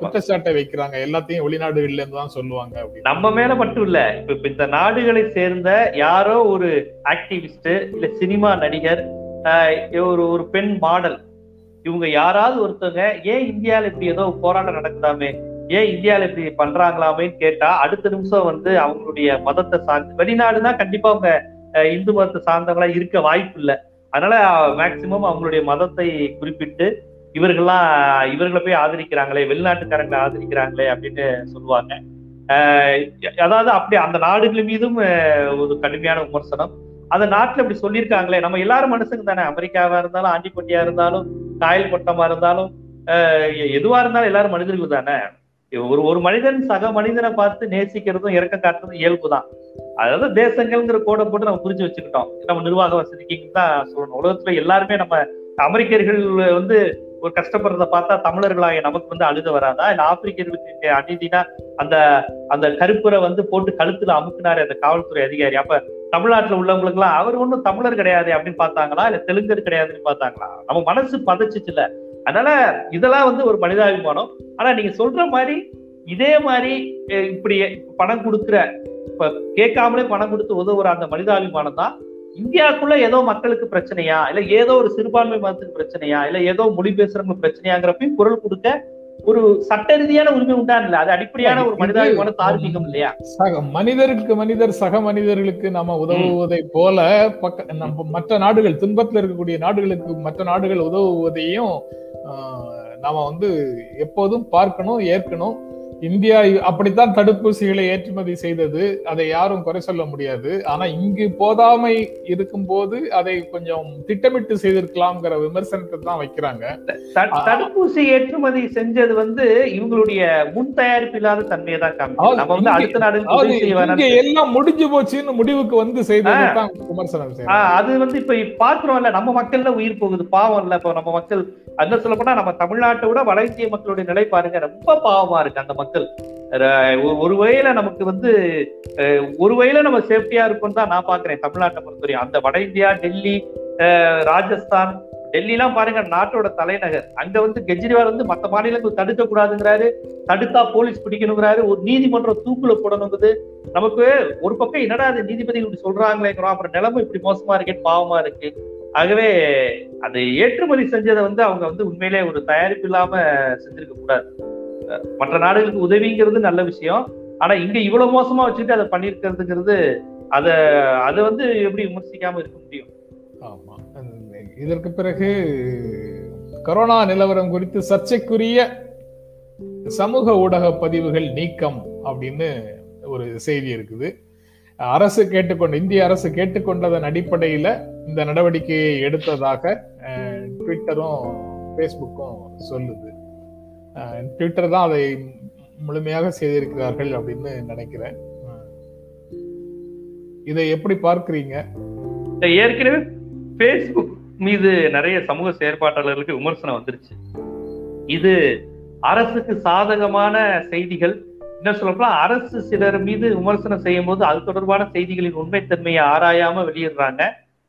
குற்றச்சாட்டை வைக்கிறாங்க. எல்லாத்தையும் வெளிநாடுகள்ல இருந்து தான் சொல்லுவாங்க நம்ம மேல மட்டும் இல்ல. இப்ப இப்ப இந்த நாடுகளை சேர்ந்த யாரோ ஒரு ஆக்டிவிஸ்ட் இல்ல சினிமா நடிகர் ஒரு ஒரு பெண் மாடல் இவங்க யாராவது ஒருத்தவங்க ஏன் இந்தியால இப்படி ஏதோ போராட்டம் நடக்குதாமே? ஏன் இந்தியால இப்படி பண்றாங்களாமேன்னு கேட்டா அடுத்த நிமிஷம் வந்து அவங்களுடைய மதத்தை சார்ந்து வெளிநாடுனா கண்டிப்பா அவங்க இந்து மதத்தை சார்ந்தவங்களா இருக்க வாய்ப்பு இல்லை அதனால மேக்சிமம் அவங்களுடைய மதத்தை குறிப்பிட்டு இவர்கள்லாம் இவர்களை போய் ஆதரிக்கிறாங்களே வெளிநாட்டுக்காரங்களை ஆதரிக்கிறாங்களே அப்படின்னு சொல்லுவாங்க. ஆஹ் அதாவது அப்படி அந்த நாடுகள் மீதும் ஒரு கடுமையான விமர்சனம். அந்த நாட்டுல அப்படி சொல்லியிருக்காங்களே நம்ம எல்லாரும் மனுஷங்க தானே. அமெரிக்காவா இருந்தாலும் ஆண்டிப்பட்டியா இருந்தாலும் காயல் பட்டமா இருந்தாலும் எதுவா இருந்தாலும் எல்லாரும் மனிதர்கள் தானே. ஒரு ஒரு மனிதன் சக மனிதனை பார்த்து நேசிக்கிறதும் இறக்க காட்டுறதும் இயல்பு தான் அதாவது தேசங்கள்ங்கிற கோடை போட்டு நம்ம புரிஞ்சு வச்சுக்கிட்டோம். நம்ம நிர்வாக வசதிக்கு தான் சொல்லணும். உலகத்துல எல்லாருமே நம்ம அமெரிக்கர்கள் வந்து ஒரு கஷ்டப்படுறத பார்த்தா தமிழர்களாக நமக்கு வந்து அழுத வராதா? இல்ல ஆப்பிரிக்கர்களுக்கு அநீதினா அந்த அந்த கருப்புரை வந்து போட்டு கழுத்துல அமுக்குனாரு அந்த காவல்துறை அதிகாரி. அப்ப தமிழ்நாட்டுல உள்ளவங்களுக்கு எல்லாம் அவர் ஒன்றும் தமிழர் கிடையாது அப்படின்னு பார்த்தாங்களா? இல்ல தெலுங்கர் கிடையாதுன்னு பார்த்தாங்களா? நம்ம மனசு பதச்சுச்சுல அதனால இதெல்லாம் வந்து ஒரு மனிதாபிமானம். ஆனா நீங்க சொல்ற மாதிரி இதே மாதிரி இப்படி பணம் கொடுக்குற இப்ப கேட்காமலே பணம் கொடுத்து உதவுற அந்த மனிதாபிமானம் தான் இந்தியாவுக்குள்ள ஏதோ மக்களுக்கு பிரச்சனையா? இல்ல ஏதோ ஒரு சிறுபான்மை மதத்துக்கு பிரச்சனையா? இல்ல ஏதோ மொழி பேசுறவங்க பிரச்சனையாங்கிறப்பையும் குரல் கொடுக்க ஒரு சட்ட ரீதியான உரிமை உண்டான் இல்ல. அது அடிப்படையான ஒரு மனிதாபிமான தார்மீகம் இல்லையா? சக மனிதருக்கு மனிதர் சக மனிதர்களுக்கு நம்ம உதவுவதை போல பக்க நம்ம மற்ற நாடுகள் துன்பத்தில் இருக்கக்கூடிய நாடுகளுக்கு மற்ற நாடுகள் உதவுவதையும் நாம வந்து எப்போதும் பார்க்கணும் ஏற்கணும். இந்தியா அப்படித்தான் தடுப்பூசிகளை ஏற்றுமதி செய்தது. அதை யாரும் குறை சொல்ல முடியாது. ஆனா இங்கு போதாமை இருக்கும்போது அதை கொஞ்சம் திட்டமிட்டு செய்திருக்கலாம்ங்கிற விமர்சனத்தை தான் வைக்கிறாங்க. தடுப்பூசி ஏற்றுமதி செஞ்சது வந்து இவங்களுடைய முன் தயாரிப்பு இல்லாத தன்மையை தான் நம்ம வந்து அடுத்த இங்க எல்லாம் முடிஞ்சு போச்சுன்னு முடிவுக்கு வந்து செய்ததை தான் விமர்சனம் அது வந்து இப்ப பாக்குறோம்ல நம்ம மக்கள்ல உயிர் போகுது. பாவம் இல்ல இப்ப நம்ம மக்கள் அந்த சொல்ல போனா நம்ம தமிழ்நாட்டை விட வட இந்திய மக்களுடைய நிலை பாருங்க ரொம்ப பாவமா இருக்கு அந்த மக்கள் மக்கள். ஒரு- வகையில நமக்கு வந்து ஒரு வகையில நம்ம சேஃப்டியா இருக்கும் தான் நான் பாக்குறேன் தமிழ்நாட்டை பொறுத்தவரையும். அந்த வட இந்தியா டெல்லி ராஜஸ்தான் டெல்லி எல்லாம் பாருங்க நாட்டோட தலைநகர். அங்க வந்து கெஜ்ரிவால் வந்து மத்த மாநிலங்கள் தடுக்க கூடாதுங்கிறாரு தடுத்தா போலீஸ் பிடிக்கணுங்கிறாரு. ஒரு நீதிமன்றம் தூக்குல போடணுங்குது. நமக்கு ஒரு பக்கம் என்னடா அது நீதிபதி இப்படி சொல்றாங்களேங்கிறோம். அப்புறம் நிலைமை இப்படி மோசமா இருக்கேன்னு பாவமா இருக்கு. ஆகவே அது ஏற்றுமதி செஞ்சதை வந்து அவங்க வந்து உண்மையிலே ஒரு தயாரிப்பு இல்லாம செஞ்சிருக்க கூடாது மற்ற நாடுகளுக்கு உதவிங்கிறது நல்ல விஷயம். ஆனா இங்க இவ்வளவு மோசமா வச்சுட்டு அதை பண்ணிருக்கிறதுங்கிறது அத அதை வந்து எப்படி விமர்சிக்காம இருக்க முடியும்? ஆமா. இதற்கு பிறகு கொரோனா நிலவரம் குறித்து சர்ச்சைக்குரிய சமூக ஊடக பதிவுகள் நீக்கம் அப்படின்னு ஒரு செய்தி இருக்குது. அரசு கேட்டுக்கொண்ட இந்திய அரசு கேட்டுக்கொண்டதன் அடிப்படையில இந்த நடவடிக்கையை எடுத்ததாக ட்விட்டரும் ஃபேஸ்புக்கும் சொல்லுது. ட்விட்டர் தான் அதை முழுமையாக செய்திருக்கிறார்கள் அப்படின்னு நினைக்கிறேன். இதை எப்படி பார்க்கிறீங்க? ஏற்கனவே பேஸ்புக் மீது நிறைய சமூக செயற்பாட்டாளர்களுக்கு விமர்சனம் வந்துருச்சு. இது அரசுக்கு சாதகமான செய்திகள். என்ன சொல்லப்போனா அரசு சிலர் மீது விமர்சனம் செய்யும் போது அது தொடர்பான செய்திகளின் உண்மைத்தன்மையை ஆராயாம வெளியிடுறாங்க.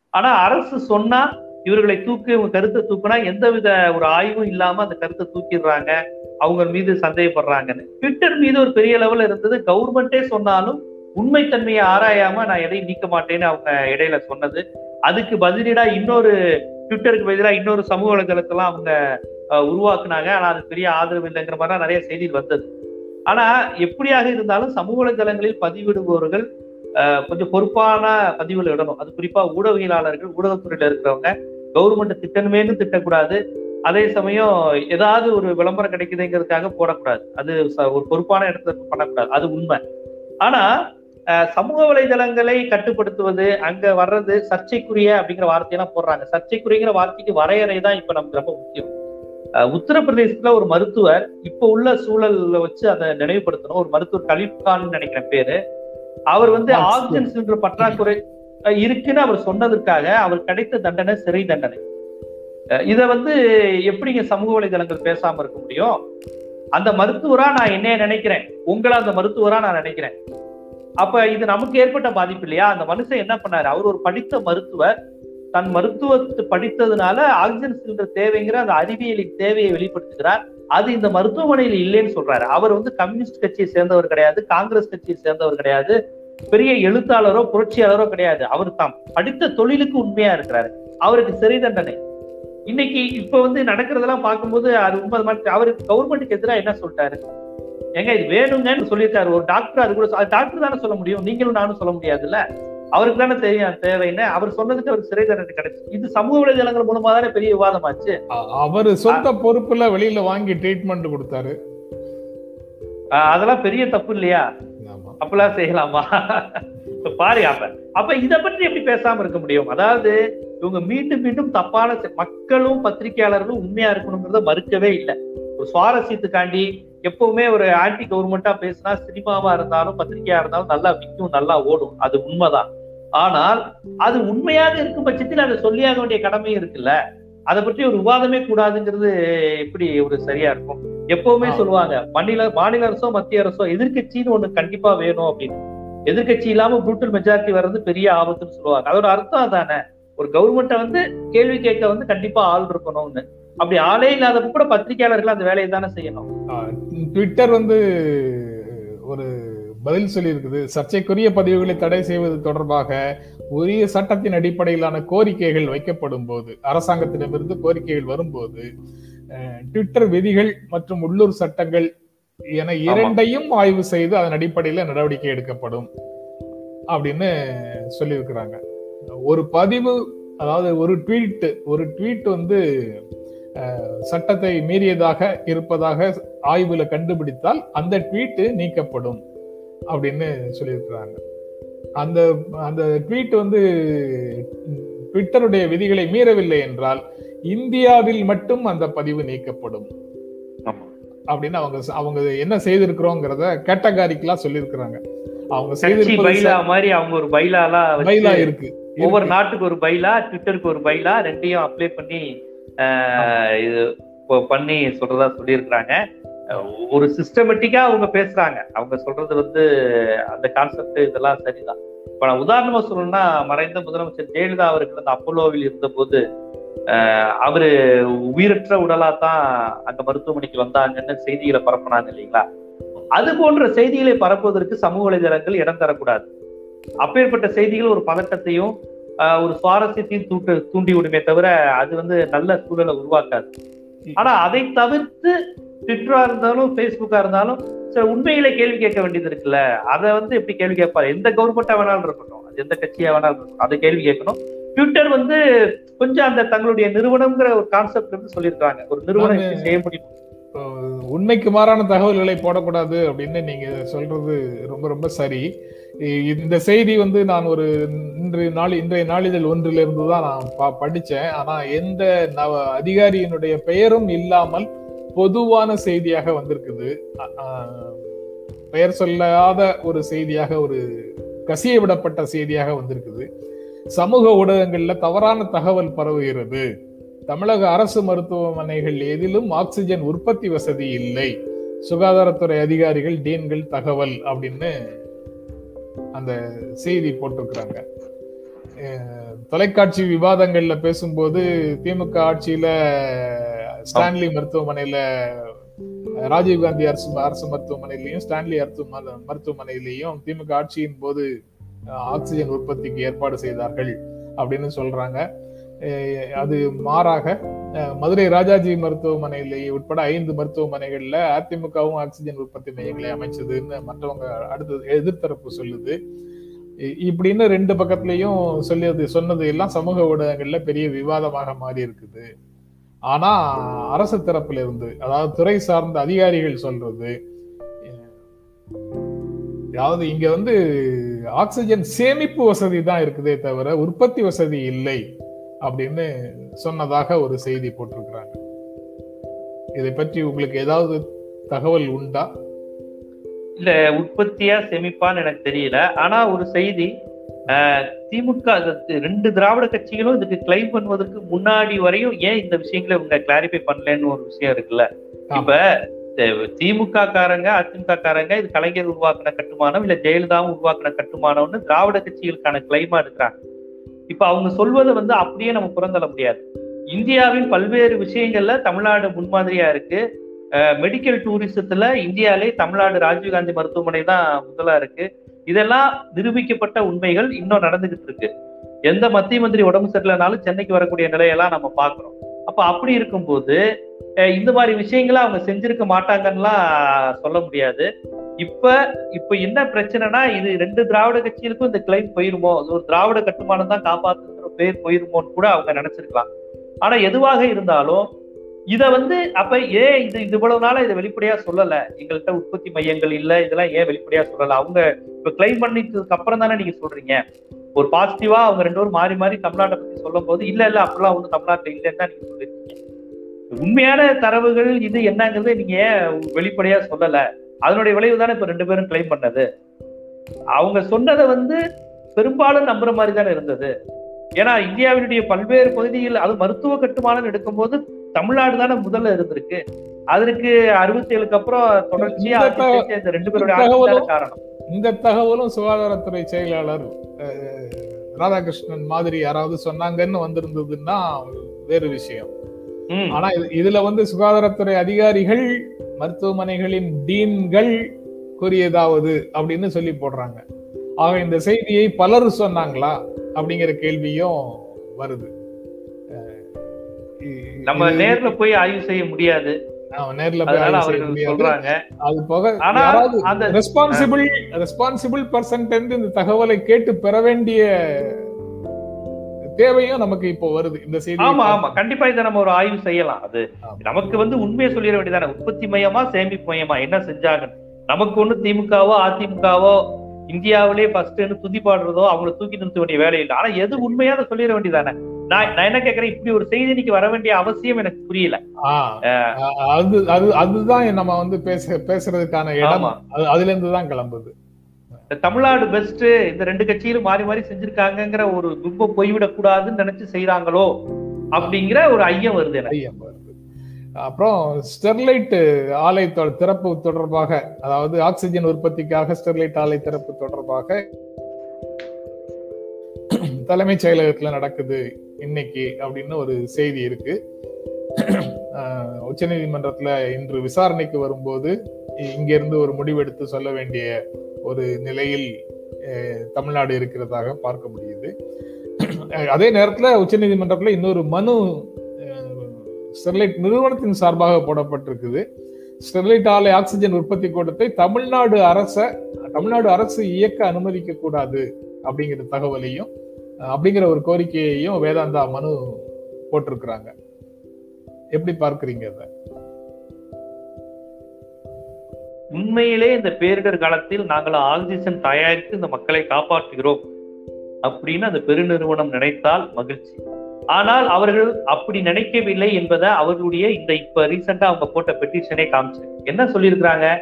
ஆனா அரசு சொன்னா இவர்களை தூக்கி கருத்தை தூக்குனா எந்தவித ஒரு ஆய்வும் இல்லாம அந்த கருத்தை தூக்கிடுறாங்க. அவங்க மீது சந்தேகப்படுறாங்கன்னு. ட்விட்டர் மீது ஒரு பெரிய லெவல்ல இருந்தது. கவர்மெண்டே சொன்னாலும் உண்மைத்தன்மையை ஆராயாம நான் எதையும் நீக்க மாட்டேன்னு அவங்க இடையில சொன்னது. அதுக்கு பதிலீடா இன்னொரு ட்விட்டருக்கு பதிலாக இன்னொரு சமூக வலைதளத்தெல்லாம் அவங்க உருவாக்குனாங்க. ஆனா அது பெரிய ஆதரவு இல்லைங்கிற மாதிரி நிறைய செய்திகள் வந்தது. ஆனா எப்படியாக இருந்தாலும் சமூக வலைதளங்களில் பதிவிடுபவர்கள் கொஞ்சம் பொறுப்பான பதிவுகளை இடணும் அது குறிப்பா ஊடகவியலாளர்கள் ஊடகத்துறையில இருக்கிறவங்க கவர்மெண்ட் திட்டணுமேனு திட்டக்கூடாது. அதே சமயம் ஏதாவது ஒரு விளம்பரம் கிடைக்குதுங்கிறதுக்காக போடக்கூடாது. அது ச- ஒரு பொறுப்பான இடத்துல பண்ணக்கூடாது. அது உண்மை. ஆனா சமூக வலைதளங்களை கட்டுப்படுத்துவது அங்க வர்றது சர்ச்சைக்குரிய அப்படிங்கிற வார்த்தையெல்லாம் போடுறாங்க. சர்ச்சைக்குரியங்கிற வார்த்தைக்கு வரையறை தான் இப்ப நமக்கு ரொம்ப முக்கியம். உத்தரப்பிரதேசத்துல ஒரு மருத்துவர் இப்ப உள்ள சூழல்ல வச்சு அதை நினைவுபடுத்தணும். ஒரு மருத்துவர் கலீப் கான் நினைக்கிறேன் பேரு. அவர் வந்து ஆக்சிஜன் சிலிண்டர் பற்றாக்குறை இருக்குன்னு அவர் சொன்னதற்காக அவர் கிடைத்த தண்டனை சிறை தண்டனை. இத வந்து எப்படிங்க சமூக வலைதளங்கள் பேசாம இருக்க முடியும்? அந்த மருத்துவரா நான் என்னைய நினைக்கிறேன். உங்களை அந்த மருத்துவரா நான் நினைக்கிறேன். அப்ப இது நமக்கு ஏற்பட்ட பாதிப்பு இல்லையா? அந்த மனுஷன் என்ன பண்ணாரு? அவர் ஒரு படித்த மருத்துவர். தன் மருத்துவத்தை படித்ததுனால ஆக்சிஜன் சிலிண்டர் தேவைங்கிற அந்த அறிவியலின் தேவையை வெளிப்படுத்துகிறார். அது இந்த மருத்துவமனையில் இல்லைன்னு சொல்றாரு. அவர் வந்து கம்யூனிஸ்ட் கட்சியை சேர்ந்தவர் கிடையாது காங்கிரஸ் கட்சியை சேர்ந்தவர் கிடையாது பெரிய எழுத்தாளரோ புரட்சியாளரோ கிடையாது. அவர் தாம் படித்த தொழிலுக்கு உண்மையா இருக்கிறாரு. அவருக்கு சிறை தண்டனை. இன்னைக்கு இப்ப வந்து நடக்கிறதெல்லாம் பார்க்கும்போது அது உண்மை மாதிரி அவருக்கு கவர்மெண்ட்டுக்கு எதிராக என்ன சொல்லிட்டாரு? ஏங்க இது வேணுங்கன்னு சொல்லியிருக்காரு. ஒரு டாக்டர் அது கூட டாக்டர் தானே சொல்ல முடியும். நீங்களும் நானும் சொல்ல முடியாதுல்ல? அவருக்கு தானே தெரியும் தேவைன்னு. அவர் சொன்னதுக்கு அவர் சிறை தண்டனை கிடைச்சு. இது சமூக வலைதளங்கள் மூலமா தானே பெரிய விவாதமாச்சு? அவரு சொந்த பொறுப்புல வெளியில வாங்கி ட்ரீட்மெண்ட் கொடுத்தாரு. அதெல்லாம் பெரிய தப்பு இல்லையா? அப்பெல்லாம் செய்யலாமா? பாரு அப்ப அப்ப இத பற்றி எப்படி பேசாம இருக்க முடியும்? அதாவது இவங்க மீண்டும் மீண்டும் தப்பான மக்களும் பத்திரிகையாளர்களும் உண்மையா இருக்கணுங்கிறத மறுக்கவே இல்லை. ஒரு சுவாரஸ்யத்துக்காண்டி எப்பவுமே ஒரு ஆன்டி கவர்மெண்டா பேசினா சினிமாவா இருந்தாலும் பத்திரிகையா இருந்தாலும் நல்லா விற்கும் நல்லா ஓடும். அது உண்மைதான். ஆனால் அது உண்மையாக இருக்கும் பட்சத்தில் அதை சொல்லியாக வேண்டிய கடமையும் இருக்குல்ல? அதை பற்றி ஒரு விவாதமே கூடாதுங்கிறது எப்படி ஒரு சரியா இருக்கும்? எப்பவுமே. சொல்லுவாங்க மாநில மாநில அரசோ மத்திய அரசோ எதிர்க்கட்சின்னு ஒண்ணு கண்டிப்பா வேணும் அப்படின்னு. எதிர்க்கட்சி இல்லாம ப்ரூட்டல் மெஜாரிட்டி வர்றது பெரிய ஆபத்துன்னு சொல்லுவாங்க. அதோட அர்த்தம் அதானே? ஒரு கவர்மெண்ட்டை வந்து கேள்வி கேட்க வந்து கண்டிப்பா ஆள் இருக்கணும்னு. அப்படி ஆளே இல்லாதப்ப கூட பத்திரிகையாளர்கள் அந்த வேலையை தானே செய்யணும். ட்விட்டர் வந்து ஒரு பதில் சொல்லியிருக்குது. சர்ச்சைக்குரிய பதிவுகளை தடை செய்வது தொடர்பாக உரிய சட்டத்தின் அடிப்படையிலான கோரிக்கைகள் வைக்கப்படும் போது அரசாங்கத்திடமிருந்து கோரிக்கைகள் வரும்போது ட்விட்டர் விதிகள் மற்றும் உள்ளூர் சட்டங்கள் என இரண்டையும் ஆய்வு செய்து அதன் அடிப்படையில நடவடிக்கை எடுக்கப்படும் அப்படின்னு சொல்லியிருக்கிறாங்க. ஒரு பதிவு அதாவது ஒரு ட்வீட் ஒரு ட்வீட் வந்து சட்டத்தை மீறியதாக இருப்பதாக ஆய்வுல கண்டுபிடித்தால் அந்த ட்வீட் நீக்கப்படும். அப்படின்னு சொல்லியிருக்கிறாங்க. அந்த அந்த ட்வீட் வந்து ட்விட்டருடைய விதிகளை மீறவில்லை என்றால் இந்தியாவில் மட்டும் அந்த பதிவு நீக்கப்படும். அப்படின்னு அவங்க அவங்க என்ன செய்திருக்கிறோங்கிறத கேட்டகாரிக்கலா சொல்லியிருக்கிறாங்க. அவங்க பைலா மாதிரி அவங்க ஒரு பைலாலாம் பைலா இருக்கு. ஒவ்வொரு. நாட்டுக்கு ஒரு பைலா ட்விட்டருக்கு ஒரு பைலா ரெண்டையும் அப்ளை பண்ணி ஆஹ், இது பண்ணி சொல்றதா சொல்லியிருக்கிறாங்க. ஒரு சிஸ்டமேட்டிக்கா அவங்க பேசுறாங்க. அவங்க சொல்றது வந்து அந்த கான்செப்ட் இதெல்லாம் சரிதான். இப்ப நான் உதாரணமா சொல்லணும்னா மறைந்த முதலமைச்சர் ஜெயலலிதா அவர்கள் அந்த அப்போலோவில் இருந்தபோது அவரு உயிரற்ற உடலா தான் அங்க மருத்துவமனைக்கு வந்தாங்கன்னு செய்திகளை பரப்புனாங்க இல்லைங்களா? அது போன்ற செய்திகளை பரப்புவதற்கு சமூக வலைதளங்கள் இடம் தரக்கூடாது. அப்பேற்பட்ட செய்திகள் ஒரு பதட்டத்தையும் ஒரு சுவாரஸ்யத்தையும் தூண்டு தூண்டி விடுமே தவிர அது வந்து நல்ல சூழலை உருவாக்காது. ஆனா அதை தவிர்த்து ட்விட்டரா இருந்தாலும் ஃபேஸ்புக்கா இருந்தாலும் சில உண்மைகளை கேள்வி கேட்க வேண்டியது இருக்குல்ல? அதை வந்து எப்படி கேள்வி கேட்பாரு? எந்த கவர்மெண்டா வேணாலும் இருக்கட்டும். அது எந்த கட்சியா வேணாலும் இருக்கட்டும். அதை கேள்வி கேட்கணும். ட்விட்டர் வந்து கொஞ்சம் அந்த தங்களுடைய நிறுவனம்ங்கிற ஒரு கான்செப்ட் வந்து சொல்லியிருக்காங்க. ஒரு நிறுவனம் செய்ய முடியும்? உண்மைக்கு மாறான தகவல்களை போடக்கூடாது அப்படின்னு நீங்க சொல்றது ரொம்ப ரொம்ப சரி. இந்த செய்தி வந்து நான் ஒரு இன்று நாள் இன்றைய நாளிதழ் ஒன்றிலிருந்து தான் நான் ப- படிச்சேன். ஆனா எந்த நவ அதிகாரியினுடைய பெயரும் இல்லாமல் பொதுவான செய்தியாக வந்திருக்குது. பெயர் சொல்லாத ஒரு செய்தியாக ஒரு கசிய விடப்பட்ட செய்தியாக வந்திருக்குது. சமூக ஊடகங்கள்ல தவறான தகவல் பரவுகிறது. தமிழக அரசு மருத்துவமனைகள் எதிலும் ஆக்சிஜன் உற்பத்தி வசதி இல்லை. சுகாதாரத்துறை அதிகாரிகள் டீன்கள் தகவல் அப்படின்னு அந்த செய்தி போட்டிருக்கிறாங்க. தொலைக்காட்சி விவாதங்கள்ல பேசும்போது திமுக ஆட்சியில ஸ்டான்லி மருத்துவமனையில ராஜீவ்காந்தி அரசு அரசு மருத்துவமனையிலையும் ஸ்டான்லி அரசு மருத்துவமனையிலையும் திமுக ஆட்சியின் போது ஆக்சிஜன் உற்பத்திக்கு ஏற்பாடு செய்தார்கள் அப்படின்னு சொல்றாங்க. அது மாறாக மதுரை ராஜாஜி மருத்துவமனையில உட்பட ஐந்து மருத்துவமனைகள்ல அதிமுகவும் ஆக்சிஜன் உற்பத்தி மையங்களை அமைச்சதுன்னு மற்றவங்க அடுத்தது எதிர்த்தரப்பு சொல்லுது. இப்படின்னு ரெண்டு பக்கத்துலயும் சொல்லியது சொன்னது எல்லாம் சமூக ஊடகங்கள்ல பெரிய விவாதமாக மாறி இருக்குது. ஆனா அரசு தரப்புல இருந்து அதாவது துறை சார்ந்த அதிகாரிகள் சொல்றது அதாவது இங்க வந்து ஆக்சிஜன் சேமிப்பு வசதி தான் இருக்குதே தவிர உற்பத்தி வசதி இல்லை அப்படின்னு சொன்னதாக ஒரு செய்தி போட்டிருக்கிறாங்க. இதை பற்றி உங்களுக்கு ஏதாவது தகவல் உண்டா? இல்ல உற்பத்தியா சேமிப்பான்னு எனக்கு தெரியல. ஆனா ஒரு செய்தி திமுக ரெண்டு திராவிட கட்சிகளும் இதுக்கு கிளைம் பண்ணுவதற்கு முன்னாடி வரையும் ஏன் இந்த விஷயங்களை இவங்க கிளாரிஃபை பண்ணலன்னு ஒரு விஷயம் இருக்குல்ல. இப்ப திமுக காரங்க அதிமுக காரங்க இது கலைஞர் உருவாக்கின கட்டுமானம் இல்ல ஜெயலலிதாவும் உருவாக்கின கட்டுமானம்னு திராவிட கட்சிகளுக்கான கிளைமா எடுக்கிறாங்க. இப்ப அவங்க சொல்வதை வந்து அப்படியே நம்ம புறந்தள்ள முடியாது. இந்தியாவின் பல்வேறு விஷயங்கள்ல தமிழ்நாடு முன்மாதிரியா இருக்கு. மெடிக்கல் டூரிசத்துல இந்தியாலே தமிழ்நாடு ராஜீவ்காந்தி மருத்துவமனை தான் முதலா இருக்கு. இதெல்லாம் நிரூபிக்கப்பட்ட உண்மைகள் இன்னும் நடந்துகிட்டு இருக்கு. எந்த மத்திய மந்திரி உடம்பு சரியில்லைனாலும் சென்னைக்கு வரக்கூடிய நிலையெல்லாம் நம்ம பார்க்குறோம். அப்போ அப்படி இருக்கும்போது இந்த மாதிரி விஷயங்களை அவங்க செஞ்சிருக்க மாட்டாங்கன்னுலாம் சொல்ல முடியாது. இப்ப இப்ப என்ன பிரச்சனைனா இது ரெண்டு திராவிட கட்சிகளுக்கும் இந்த கிளைம் போயிருமோ அது ஒரு திராவிட கட்டுமானம் தான் காப்பாத்துங்கிற பேர் போயிருமோன்னு கூட அவங்க நினைச்சிருக்கலாம். ஆனா எதுவாக இருந்தாலும் இத வந்து அப்ப ஏன் இது இது இவ்வளவு நாளா இதை வெளிப்படையா சொல்லல? எங்கள்கிட்ட உற்பத்தி மையங்கள் இல்ல இதெல்லாம் ஏன் வெளிப்படையா சொல்லல? அவங்க இப்ப கிளைம் பண்ணிட்டதுக்கு அப்புறம் தானே நீங்க சொல்றீங்க. ஒரு பாசிட்டிவா அவங்க ரெண்டு பேரும் மாறி மாறி தமிழ்நாட்டை பத்தி சொல்லும் போது இல்ல இல்ல அப்படிலாம் வந்து தமிழ்நாட்டுல இல்லைன்னு தான் நீங்க சொல்லிருக்கீங்க. உண்மையான தரவுகள் இது என்னங்கிறது நீங்க ஏன் வெளிப்படையா சொல்லல? அதனுடைய விளைவு தானே இப்ப ரெண்டு பேரும் கிளைம் பண்ணது. அவங்க சொன்னதை வந்து பெரும்பாலும் நம்புற மாதிரி தானே இருந்தது. ஏன்னா இந்தியாவினுடைய பல்வேறு பகுதிகள் அது மருத்துவ கட்டுமானம் எடுக்கும்போது தமிழ்நாடு தானே முதல்ல இருந்திருக்கு. அதற்கு அறுபத்தி ஏழுக்கு அப்புறம் தொடர்ச்சியா இந்த ரெண்டு பேருடைய காரணம். இந்த தகவலும் சுகாதாரத்துறை செயலாளர் ராதாகிருஷ்ணன் மாதிரி யாராவது சொன்னாங்கன்னு வந்திருந்ததுன்னா வேறு விஷயம். ஆனா இது- இதுல வந்து சுகாதாரத்துறை அதிகாரிகள் மருத்துவமனைகளின் டீன்கள் கூறியதாவது அப்படின்னு சொல்லி போடுறாங்க. ஆக இந்த செய்தியை பலர் சொன்னாங்களா அப்படிங்கிற கேள்வியும் வருது. நம்ம நேர்ல போய் ஆய்வு செய்ய முடியாது. நேர்ல போய் சொல்றாங்க. அது போக ஆனா அந்த ரெஸ்பான்சிபிள் ரெஸ்பான்சிபிள் பர்சன்ட் இந்த தகவலை கேட்டு பெற வேண்டிய தேவையும் நமக்கு இப்போ வருது. இந்த செய்தி ஆமா ஆமா. கண்டிப்பா இதை நம்ம ஒரு ஆய்வு செய்யலாம். அது. நமக்கு வந்து உண்மையை சொல்லிட வேண்டியதானே உற்பத்தி மையமா சேமிப்பு மையமா? என்ன செஞ்சாங்க நமக்கு ஒண்ணு திமுகவோ அதிமுகவோ இந்தியாவிலே ஃபர்ஸ்ட்னு துதி பாடுறதோ அவங்கள தூக்கி நிறுத்த வேண்டிய வேலை இல்லை ஆனா எது உண்மையா அதை சொல்லிட வேண்டியதானே நான் நான் என்ன கேக்குறேன்? இப்படி ஒரு செய்தி இன்னைக்கு வர வேண்டிய அவசியம் எனக்கு புரியல. அது அது அதுதான் நம்ம வந்து பேச பேசுறதுக்கான இடம். அதுல இருந்து தான் கிளம்புது. தமிழ்நாடு பெஸ்ட் இந்த ரெண்டு கட்சியிலும் மாறி மாறி செஞ்சிருக்காங்கங்கிற ஒரு துன்பம் போய்விடக் கூடாதுன்னு நினைச்சு செய்யறாங்களோ அப்படிங்கிற ஒரு ஐயம் வருது ஐயம் வருது. அப்புறம் ஸ்டெர்லைட் ஆலை திறப்பு தொடர்பாக அதாவது ஆக்சிஜன் உற்பத்திக்காக ஸ்டெர்லைட் ஆலை திறப்பு தொடர்பாக தலைமைச் செயலகத்துல நடக்குது. இன்னைக்கு அப்படின்னு ஒரு செய்தி இருக்கு. உச்ச நீதிமன்றத்துல இன்று விசாரணைக்கு வரும்போது இங்கிருந்து ஒரு முடிவெடுத்து சொல்ல வேண்டிய ஒரு நிலையில் தமிழ்நாடு இருக்கிறதாக பார்க்க முடியுது. அதே நேரத்துல உச்சநீதிமன்றத்துல இன்னொரு மனு ஸ்டெர்லைட் நிறுவனத்தின் சார்பாக போடப்பட்டிருக்குது. ஸ்டெர்லைட் ஆலை ஆக்சிஜன் உற்பத்தி கூட்டத்தை தமிழ்நாடு அரச தமிழ்நாடு அரசு இயக்க அனுமதிக்க கூடாது அப்படிங்கிற தகவலையும் அப்படிங்கிற ஒரு கோரிக்கையையும் வேதாந்தா மனு போட்டிருக்கிறாங்க. எப்படி பார்க்கறீங்க அதை? உண்மையிலே இந்த பேரிடர் காலத்தில் நாங்கள் ஆக்சிஜன் தயாரித்து இந்த மக்களை காப்பாற்றுகிறோம் அப்படின்னு அந்த பெருநிறுவனம் நினைத்தால் மகிழ்ச்சி. ஆனால் அவர்கள் அப்படி நினைக்கவில்லை என்பதை அவர்களுடைய இந்த இப்ப ரீசெண்டா அவங்க போட்ட பெட்டிஷனே காமிச்சு. என்ன சொல்லியிருக்கிறாங்க?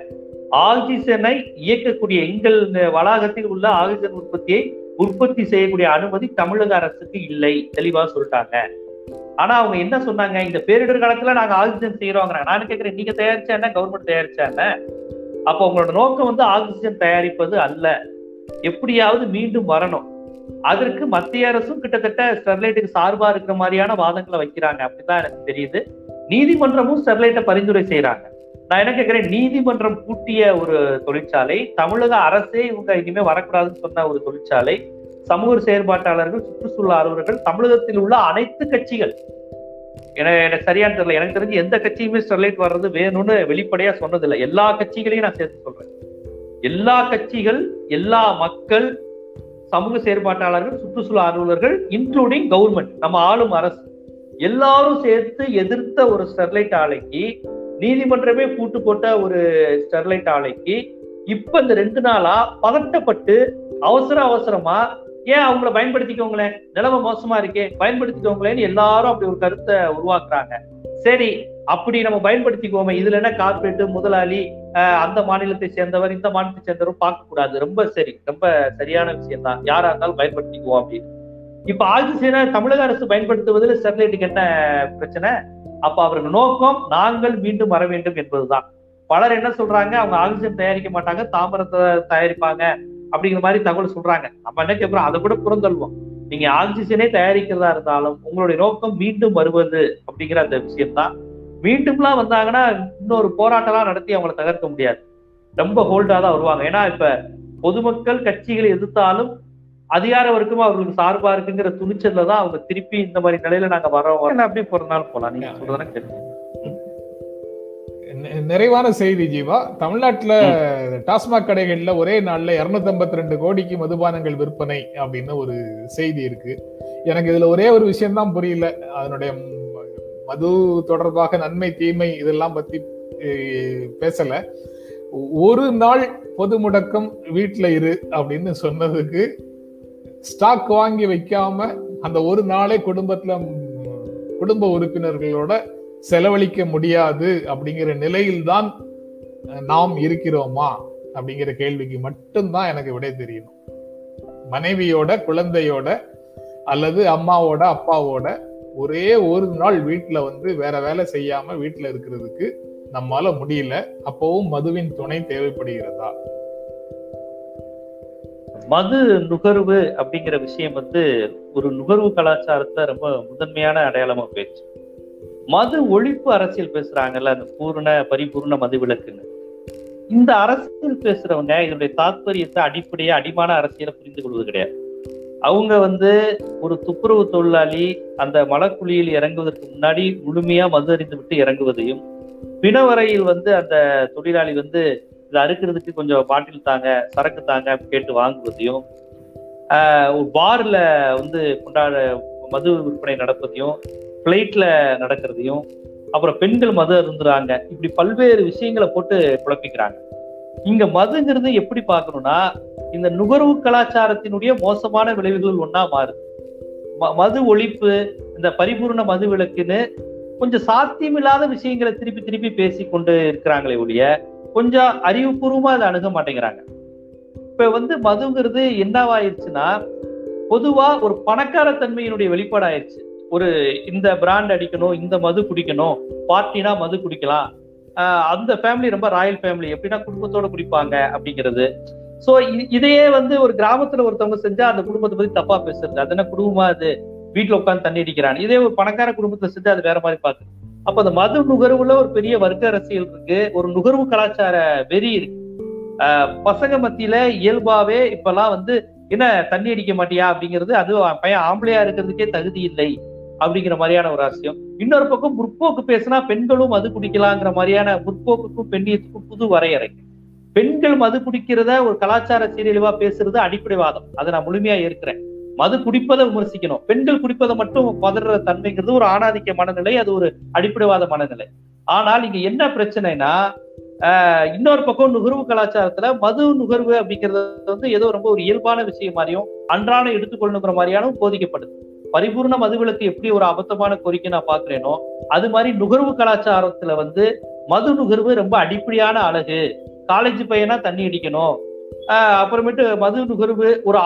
ஆக்சிஜனை இயக்கக்கூடிய எங்கள் வளாகத்தில் உள்ள ஆக்சிஜன் உற்பத்தியை உற்பத்தி செய்யக்கூடிய அனுமதி தமிழக அரசுக்கு இல்லை தெளிவா சொல்லிட்டாங்க. ஆனா அவங்க என்ன சொன்னாங்க? இந்த பேரிடர் காலத்துல நாங்க ஆக்சிஜன் செய்யறோங்க நான் கேட்கிறேன் நீங்க தயாரிச்சா என்ன? கவர்மெண்ட் தயாரிச்சா என்ன? அப்போ உங்களோட நோக்கம் வந்து ஆக்சிஜன் தயாரிப்பது அல்ல. எப்படியாவது மீண்டும் வரணும். அதற்கு மத்திய அரசும் கிட்டத்தட்ட ஸ்டெர்லைட்டுக்கு சார்பா இருக்கிற மாதிரியான வாதங்களை வைக்கிறாங்க. அப்படிதான் எனக்கு தெரியுது. நீதிமன்றமும் ஸ்டெர்லைட்டை பரிந்துரை செய்யறாங்க நான் என்ன கேட்கிறேன் நீதிமன்றம் கூட்டிய ஒரு தொழிற்சாலை தமிழக அரசே இவங்க இனிமே வரக்கூடாதுன்னு சொன்ன ஒரு தொழிற்சாலை சமூக செயற்பாட்டாளர்கள் சுற்றுச்சூழல் ஆர்வலர்கள் தமிழகத்தில் உள்ள அனைத்து கட்சிகள். என எனக்கு சரியான தெரியல. எனக்கு தெரிஞ்சு எந்த கட்சியுமே ஸ்டெர்லைட் வர்றது வேணும்னு வெளிப்படையா சொன்னதில்லை. எல்லா கட்சிகளையும் நான் சேர்த்து சொல்றேன். எல்லா கட்சிகள் எல்லா மக்கள் சமூக செயற்பாட்டாளர்கள் சுற்றுச்சூழல் ஆர்வலர்கள் இன்க்ளூடிங் கவர்மெண்ட் நம்ம ஆளும் அரசு எல்லாரும் சேர்த்து எதிர்த்த ஒரு ஸ்டெர்லைட் ஆலைக்கு நீதிமன்றமே கூட்டு போட்ட ஒரு ஸ்டெர்லைட் ஆலைக்கு இப்ப இந்த ரெண்டு நாளா பதட்டப்பட்டு அவசர அவசரமா ஏன் அவங்கள பயன்படுத்திக்கோங்களேன்? நிலைமை மோசமா இருக்கே பயன்படுத்திக்கோங்களேன்னு எல்லாரும் அப்படி ஒரு கருத்தை உருவாக்குறாங்க. சரி அப்படி நம்ம பயன்படுத்திக்குவோமே. இதுல என்ன கார்பரேட் முதலாளி அஹ், அந்த மாநிலத்தை சேர்ந்தவர் இந்த மாநிலத்தை சேர்ந்தவர் பார்க்க கூடாது ரொம்ப சரி ரொம்ப சரியான விஷயம் தான் யாரா இருந்தாலும் பயன்படுத்திக்குவோம் அப்படின்னு. இப்ப ஆக்சிஜனை தமிழக அரசு பயன்படுத்துவதில் ஸ்டெர்லைட்டுக்கு என்ன பிரச்சனை? அப்ப அவர்கள் நோக்கம் நாங்கள் மீண்டும் வர வேண்டும் என்பதுதான். பலர் என்ன சொல்றாங்க? அவங்க ஆக்சிஜன் தயாரிக்க மாட்டாங்க தாமரத்தை தயாரிப்பாங்க அப்படிங்கிற மாதிரி தகவல் சொல்றாங்க. நம்ம என்ன கேட்கிறோம் அதை கூட புறந்தள்ளுவோம். நீங்க ஆக்சிஜனே தயாரிக்கிறதா இருந்தாலும் உங்களுடைய நோக்கம் மீண்டும் வருவது அப்படிங்கிற அந்த விஷயம்தான். மீண்டும்லாம் வந்தாங்கன்னா இன்னொரு போராட்டம்லாம் நடத்தி அவங்கள தகர்க்க முடியாது. ரொம்ப ஹோல்டா தான் வருவாங்க. ஏன்னா இப்ப பொதுமக்கள் கட்சிகளை எதிர்த்தாலும் அதிகார வர்க்கமும் அவர்களுக்கு சார்பா இருக்குங்கிற துணிச்சல்ல தான் அவங்க திருப்பி இந்த மாதிரி நிலையில நாங்க வரோம். அப்படியே பிறந்தாலும் போலாம். நீங்க சொல்றதுனா கேட்டு நெ- நிறைவான செய்தி ஜீவா. தமிழ்நாட்டுல டாஸ்மாக் கடைகள்ல ஒரே நாள்ல 252 ரெண்டு கோடிக்கு மதுபானங்கள் விற்பனை அப்படின்னு ஒரு செய்தி இருக்கு. எனக்கு இதுல ஒரே ஒரு விஷயம் தான் புரியல. அதனுடைய மது தொடர்பாக நன்மை தீமை இதெல்லாம் பத்தி அஹ், பேசல. ஒரு நாள் பொது முடக்கம் வீட்டுல இரு அப்படின்னு சொன்னதுக்கு ஸ்டாக் வாங்கி வைக்காம அந்த ஒரு நாளே குடும்பத்துல குடும்ப உறுப்பினர்களோட செலவழிக்க முடியாது அப்படிங்கிற நிலையில்தான் நாம் இருக்கிறோமா அப்படிங்கிற கேள்விக்கு மட்டும்தான் எனக்கு விடை தெரியணும். மனைவியோட குழந்தையோட அல்லது அம்மாவோட அப்பாவோட ஒரே ஒரு நாள் வீட்டுல வந்து வேற வேலை செய்யாம வீட்டுல இருக்கிறதுக்கு நம்மால முடியல. அப்பவும் மதுவின் துணை தேவைப்படுகிறதா? மது நுகர்வு அப்படிங்கிற விஷயம் வந்து ஒரு நுகர்வு கலாச்சாரத்தை ரொம்ப முதன்மையான அடையாளமா போயிடுச்சு. மது ஒழிப்பு அரசியல் பேசுறாங்கல்ல அந்த பூர்ண பரிபூர்ண மது விளக்குன்னு. இந்த அரசியல் பேசுறவங்க இதனுடைய தாத்பரியத்தை அடிப்படையா அடிமான அரசியலை புரிந்து கொள்வது கிடையாது. அவங்க வந்து ஒரு துப்புரவு தொழிலாளி அந்த மலக்குழியில் இறங்குவதற்கு முன்னாடி முழுமையா மது அறிந்து விட்டு இறங்குவதையும் பிணவரையில் வந்து அந்த தொழிலாளி வந்து இதை அறுக்கிறதுக்கு கொஞ்சம் பாட்டில் தாங்க சரக்கு தாங்க கேட்டு வாங்குவதையும் ஒரு பார்ல வந்து கொண்டாட மது விற்பனை நடப்பதையும் பிளைட்ல நடக்கிறதையும் அப்புறம் பெண்கள் மது அருந்துறாங்க. இப்படி பல்வேறு விஷயங்களை போட்டு குழப்பிக்கிறாங்க. இங்க மதுங்கிறது எப்படி பார்க்கணும்னா இந்த நுகர்வு கலாச்சாரத்தினுடைய மோசமான விளைவுகள் ஒன்னா மாறுது. ம- மது ஒழிப்பு இந்த பரிபூர்ண மது விலக்குன்னு கொஞ்சம் சாத்தியமில்லாத விஷயங்களை திருப்பி திருப்பி பேசி கொண்டு இருக்கிறாங்களே ஒழிய கொஞ்சம் அறிவுபூர்வமா அதை அணுக மாட்டேங்கிறாங்க. இப்ப வந்து மதுங்கிறது என்னவாயிருச்சுன்னா பொதுவா ஒரு பணக்கார தன்மையினுடைய வெளிப்பாடு ஆயிருச்சு ஒரு இந்த பிராண்ட் அடிக்கணும் இந்த மது குடிக்கணும் பார்ட்டினா மது குடிக்கலாம். ஆஹ் அந்த ஃபேமிலி ரொம்ப ராயல் ஃபேமிலி எப்படின்னா குடும்பத்தோட குடிப்பாங்க அப்படிங்கிறது. சோ இதையே வந்து ஒரு கிராமத்துல ஒருத்தவங்க செஞ்சா அந்த குடும்பத்தை பத்தி தப்பா பேசுறது. அது என்ன குடும்பமா அது? வீட்டுல உட்காந்து தண்ணி அடிக்கிறான். இதே ஒரு பணக்கார குடும்பத்துல செஞ்சா அது வேற மாதிரி பாக்குறது அப்ப அந்த மது நுகர்வுல ஒரு பெரிய வர்க்க அரசியல் இருக்கு. ஒரு நுகர்வு கலாச்சார வெறி இருக்கு. ஆஹ் பசங்க மத்தியில இயல்பாவே இப்பெல்லாம் வந்து என்ன தண்ணி அடிக்க மாட்டியா? அப்படிங்கிறது அது பையன் ஆம்பளையா இருக்கிறதுக்கே தகுதி இல்லை அப்படிங்கிற மாதிரியான ஒரு அரசியம் இன்னொரு பக்கம் முற்போக்கு பேசினா பெண்களும் மது குடிக்கலாங்கிற மாதிரியான முற்போக்குக்கும் பெண்ணியத்துக்கும் புது வரையறை. பெண்கள் மது குடிக்கிறத ஒரு கலாச்சார சீரழிவா பேசுறது அடிப்படைவாதம் அதை நான் முழுமையா ஏற்கிறேன். மது குடிப்பதை விமர்சிக்கணும். பெண்கள் குடிப்பதை மட்டும் பதற தன்மைங்கிறது ஒரு ஆணாதிக்க மனநிலை அது ஒரு அடிப்படைவாத மனநிலை. ஆனால் இங்க என்ன பிரச்சனைனா ஆஹ் இன்னொரு பக்கம் நுகர்வு கலாச்சாரத்துல மது நுகர்வு அப்படிங்கிறது வந்து ஏதோ ரொம்ப ஒரு இயல்பான விஷயம் மாதிரியும் அன்றாட எடுத்துக்கொள்ளணுங்கிற மாதிரியான போதிக்கப்படுது. பரிபூர்ண மதுவிலக்கு எப்படி ஒரு அபத்தமான கோரிக்கை நான் பாக்குறேனோ அது மாதிரி நுகர்வு கலாச்சாரத்துல வந்து மது நுகர்வு ரொம்ப அடிப்படையான அழகு. காலேஜ் பையனா தண்ணி அடிக்கணும். அப்புறமேட்டு மது நுகர்வு ஒரு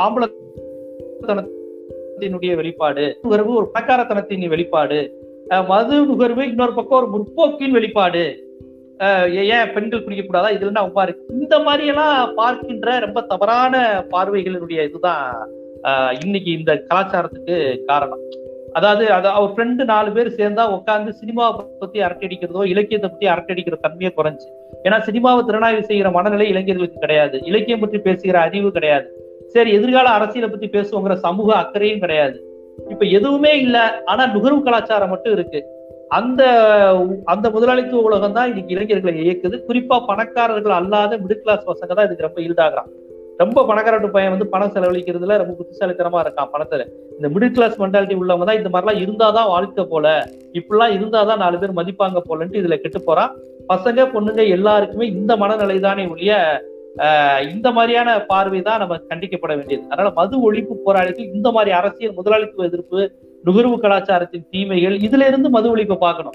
ஆம்பளத்தனத்தினுடைய வெளிப்பாடு நுகர்வு ஒரு பணக்காரத்தனத்தின் வெளிப்பாடு ஆஹ் மது நுகர்வு இன்னொரு பக்கம் ஒரு முற்போக்கின் வெளிப்பாடு. ஆஹ் ஏன் பெண்கள் குடிக்கக்கூடாதா? இதுல என்ன பாரு இந்த மாதிரி எல்லாம் பார்க்கின்ற ரொம்ப தவறான பார்வைகளினுடைய இதுதான் ஆஹ் இன்னைக்கு இந்த கலாச்சாரத்துக்கு காரணம். அதாவது அது அவர் ஃப்ரெண்டு நாலு பேர் சேர்ந்தா உட்காந்து சினிமாவை பத்தி அரட்டை அடிக்கிறதோ இலக்கியத்தை பத்தி அரட்டை அடிக்கிற தன்மையே குறைஞ்சு. ஏன்னா சினிமாவை திறனாய்வு செய்கிற மனநிலை இளைஞர்களுக்கு கிடையாது. இலக்கியம் பற்றி பேசுகிற அறிவு கிடையாது. சரி எதிர்கால அரசியலை பத்தி பேசுவோங்கிற சமூக அக்கறையும் கிடையாது. இப்ப எதுவுமே இல்ல ஆனா நுகர்வு கலாச்சாரம் மட்டும் இருக்கு. அந்த அந்த முதலாளித்துவ உலகம் தான் இன்னைக்கு இளைஞர்களை இயக்குது. குறிப்பா பணக்காரர்கள் அல்லாத மிடில் கிளாஸ் பசங்க தான் இதுக்கு ரொம்ப ஈல்டாகிறான் ரொம்ப பணக்காரட்டு பையன் வந்து பணம் செலவழிக்கிறதுல ரொம்ப புத்திசாலித்தனமா இருக்கான் பணத்துல. இந்த மிடில் கிளாஸ் மென்டாலிட்டி உள்ளவங்க தான் இந்த மாதிரிலாம் இருந்தாதான் வாழ்க்கை போல. இப்படிலாம் இருந்தாதான் நாலு பேர் மதிப்பாங்க போலன்ட்டு இதுல கெட்டு போறான். பசங்க பொண்ணுங்க எல்லாருக்குமே இந்த மனநிலை தானே ஒழிய இந்த மாதிரியான பார்வை தான் நம்ம கண்டிக்கப்பட வேண்டியது. அதனால மது ஒழிப்பு போராளிகள் இந்த மாதிரி அரசியல் முதலாளித்துவ எதிர்ப்பு நுகர்வு கலாச்சாரத்தின் தீமைகள் இதுல இருந்து மது ஒழிப்பை பார்க்கணும்.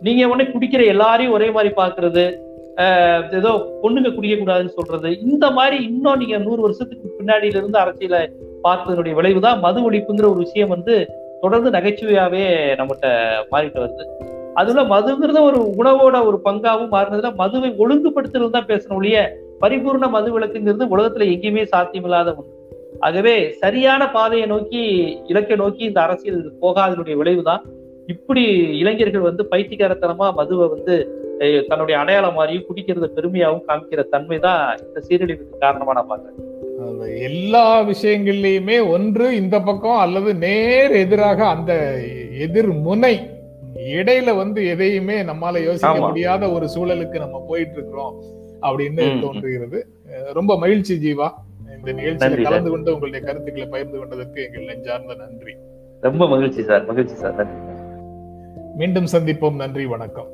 நீங்க உடனே குடிக்கிற எல்லாரையும் ஒரே மாதிரி பாக்குறது ஆஹ் ஏதோ பொண்ணுங்க குடிக்க கூடாதுன்னு சொல்றது இந்த மாதிரி இன்னும் நீங்க நூறு வருஷத்துக்கு பின்னாடியில இருந்து அரசியல பார்த்ததனுடைய விளைவுதான் மது ஒழிப்புங்கிற ஒரு விஷயம் வந்து தொடர்ந்து நகைச்சுவையாவே நம்மகிட்ட மாறிட்டு வருது. அதுல மதுங்கிறத ஒரு உணவோட ஒரு பங்காவும் மாறினதுல மதுவை ஒழுங்குபடுத்துறது தான் பேசணும் ஒழிய பரிபூர்ண மது விளக்குங்கிறது உலகத்துல எங்கேயுமே சாத்தியமில்லாத ஒன்று ஆகவே சரியான பாதையை நோக்கி இலக்கை நோக்கி இந்த அரசியல் போகாதனுடைய விளைவுதான். இப்படி இளைஞர்கள் வந்து பைத்தியகாரத்தனமா மதுவை வந்து தன்னுடைய அடையாளம் மாதிரியும் குடிக்கிறத பெருமையாகவும் காமிக்கிற தன்மை தான் இந்த சீரழிவுக்கு காரணமா நான் பாக்குறேன் எல்லா விஷயங்கள்லயுமே ஒன்று இந்த பக்கம் அல்லது நேர் எதிராக அந்த எதிர் முனை இடையில வந்து எதையுமே நம்மால யோசிக்க. முடியாத ஒரு சூழலுக்கு நம்ம போயிட்டு இருக்கிறோம். அப்படின்னு. தோன்றுகிறது. ரொம்ப மகிழ்ச்சி ஜீவா. இந்த நிகழ்ச்சியில கலந்து கொண்டு உங்களுடைய கருத்துக்களை பகிர்ந்து கொண்டதற்கு எங்கள் நெஞ்சார்ந்த நன்றி. ரொம்ப மகிழ்ச்சி சார். மகிழ்ச்சி சார். மீண்டும் சந்திப்போம். நன்றி வணக்கம்.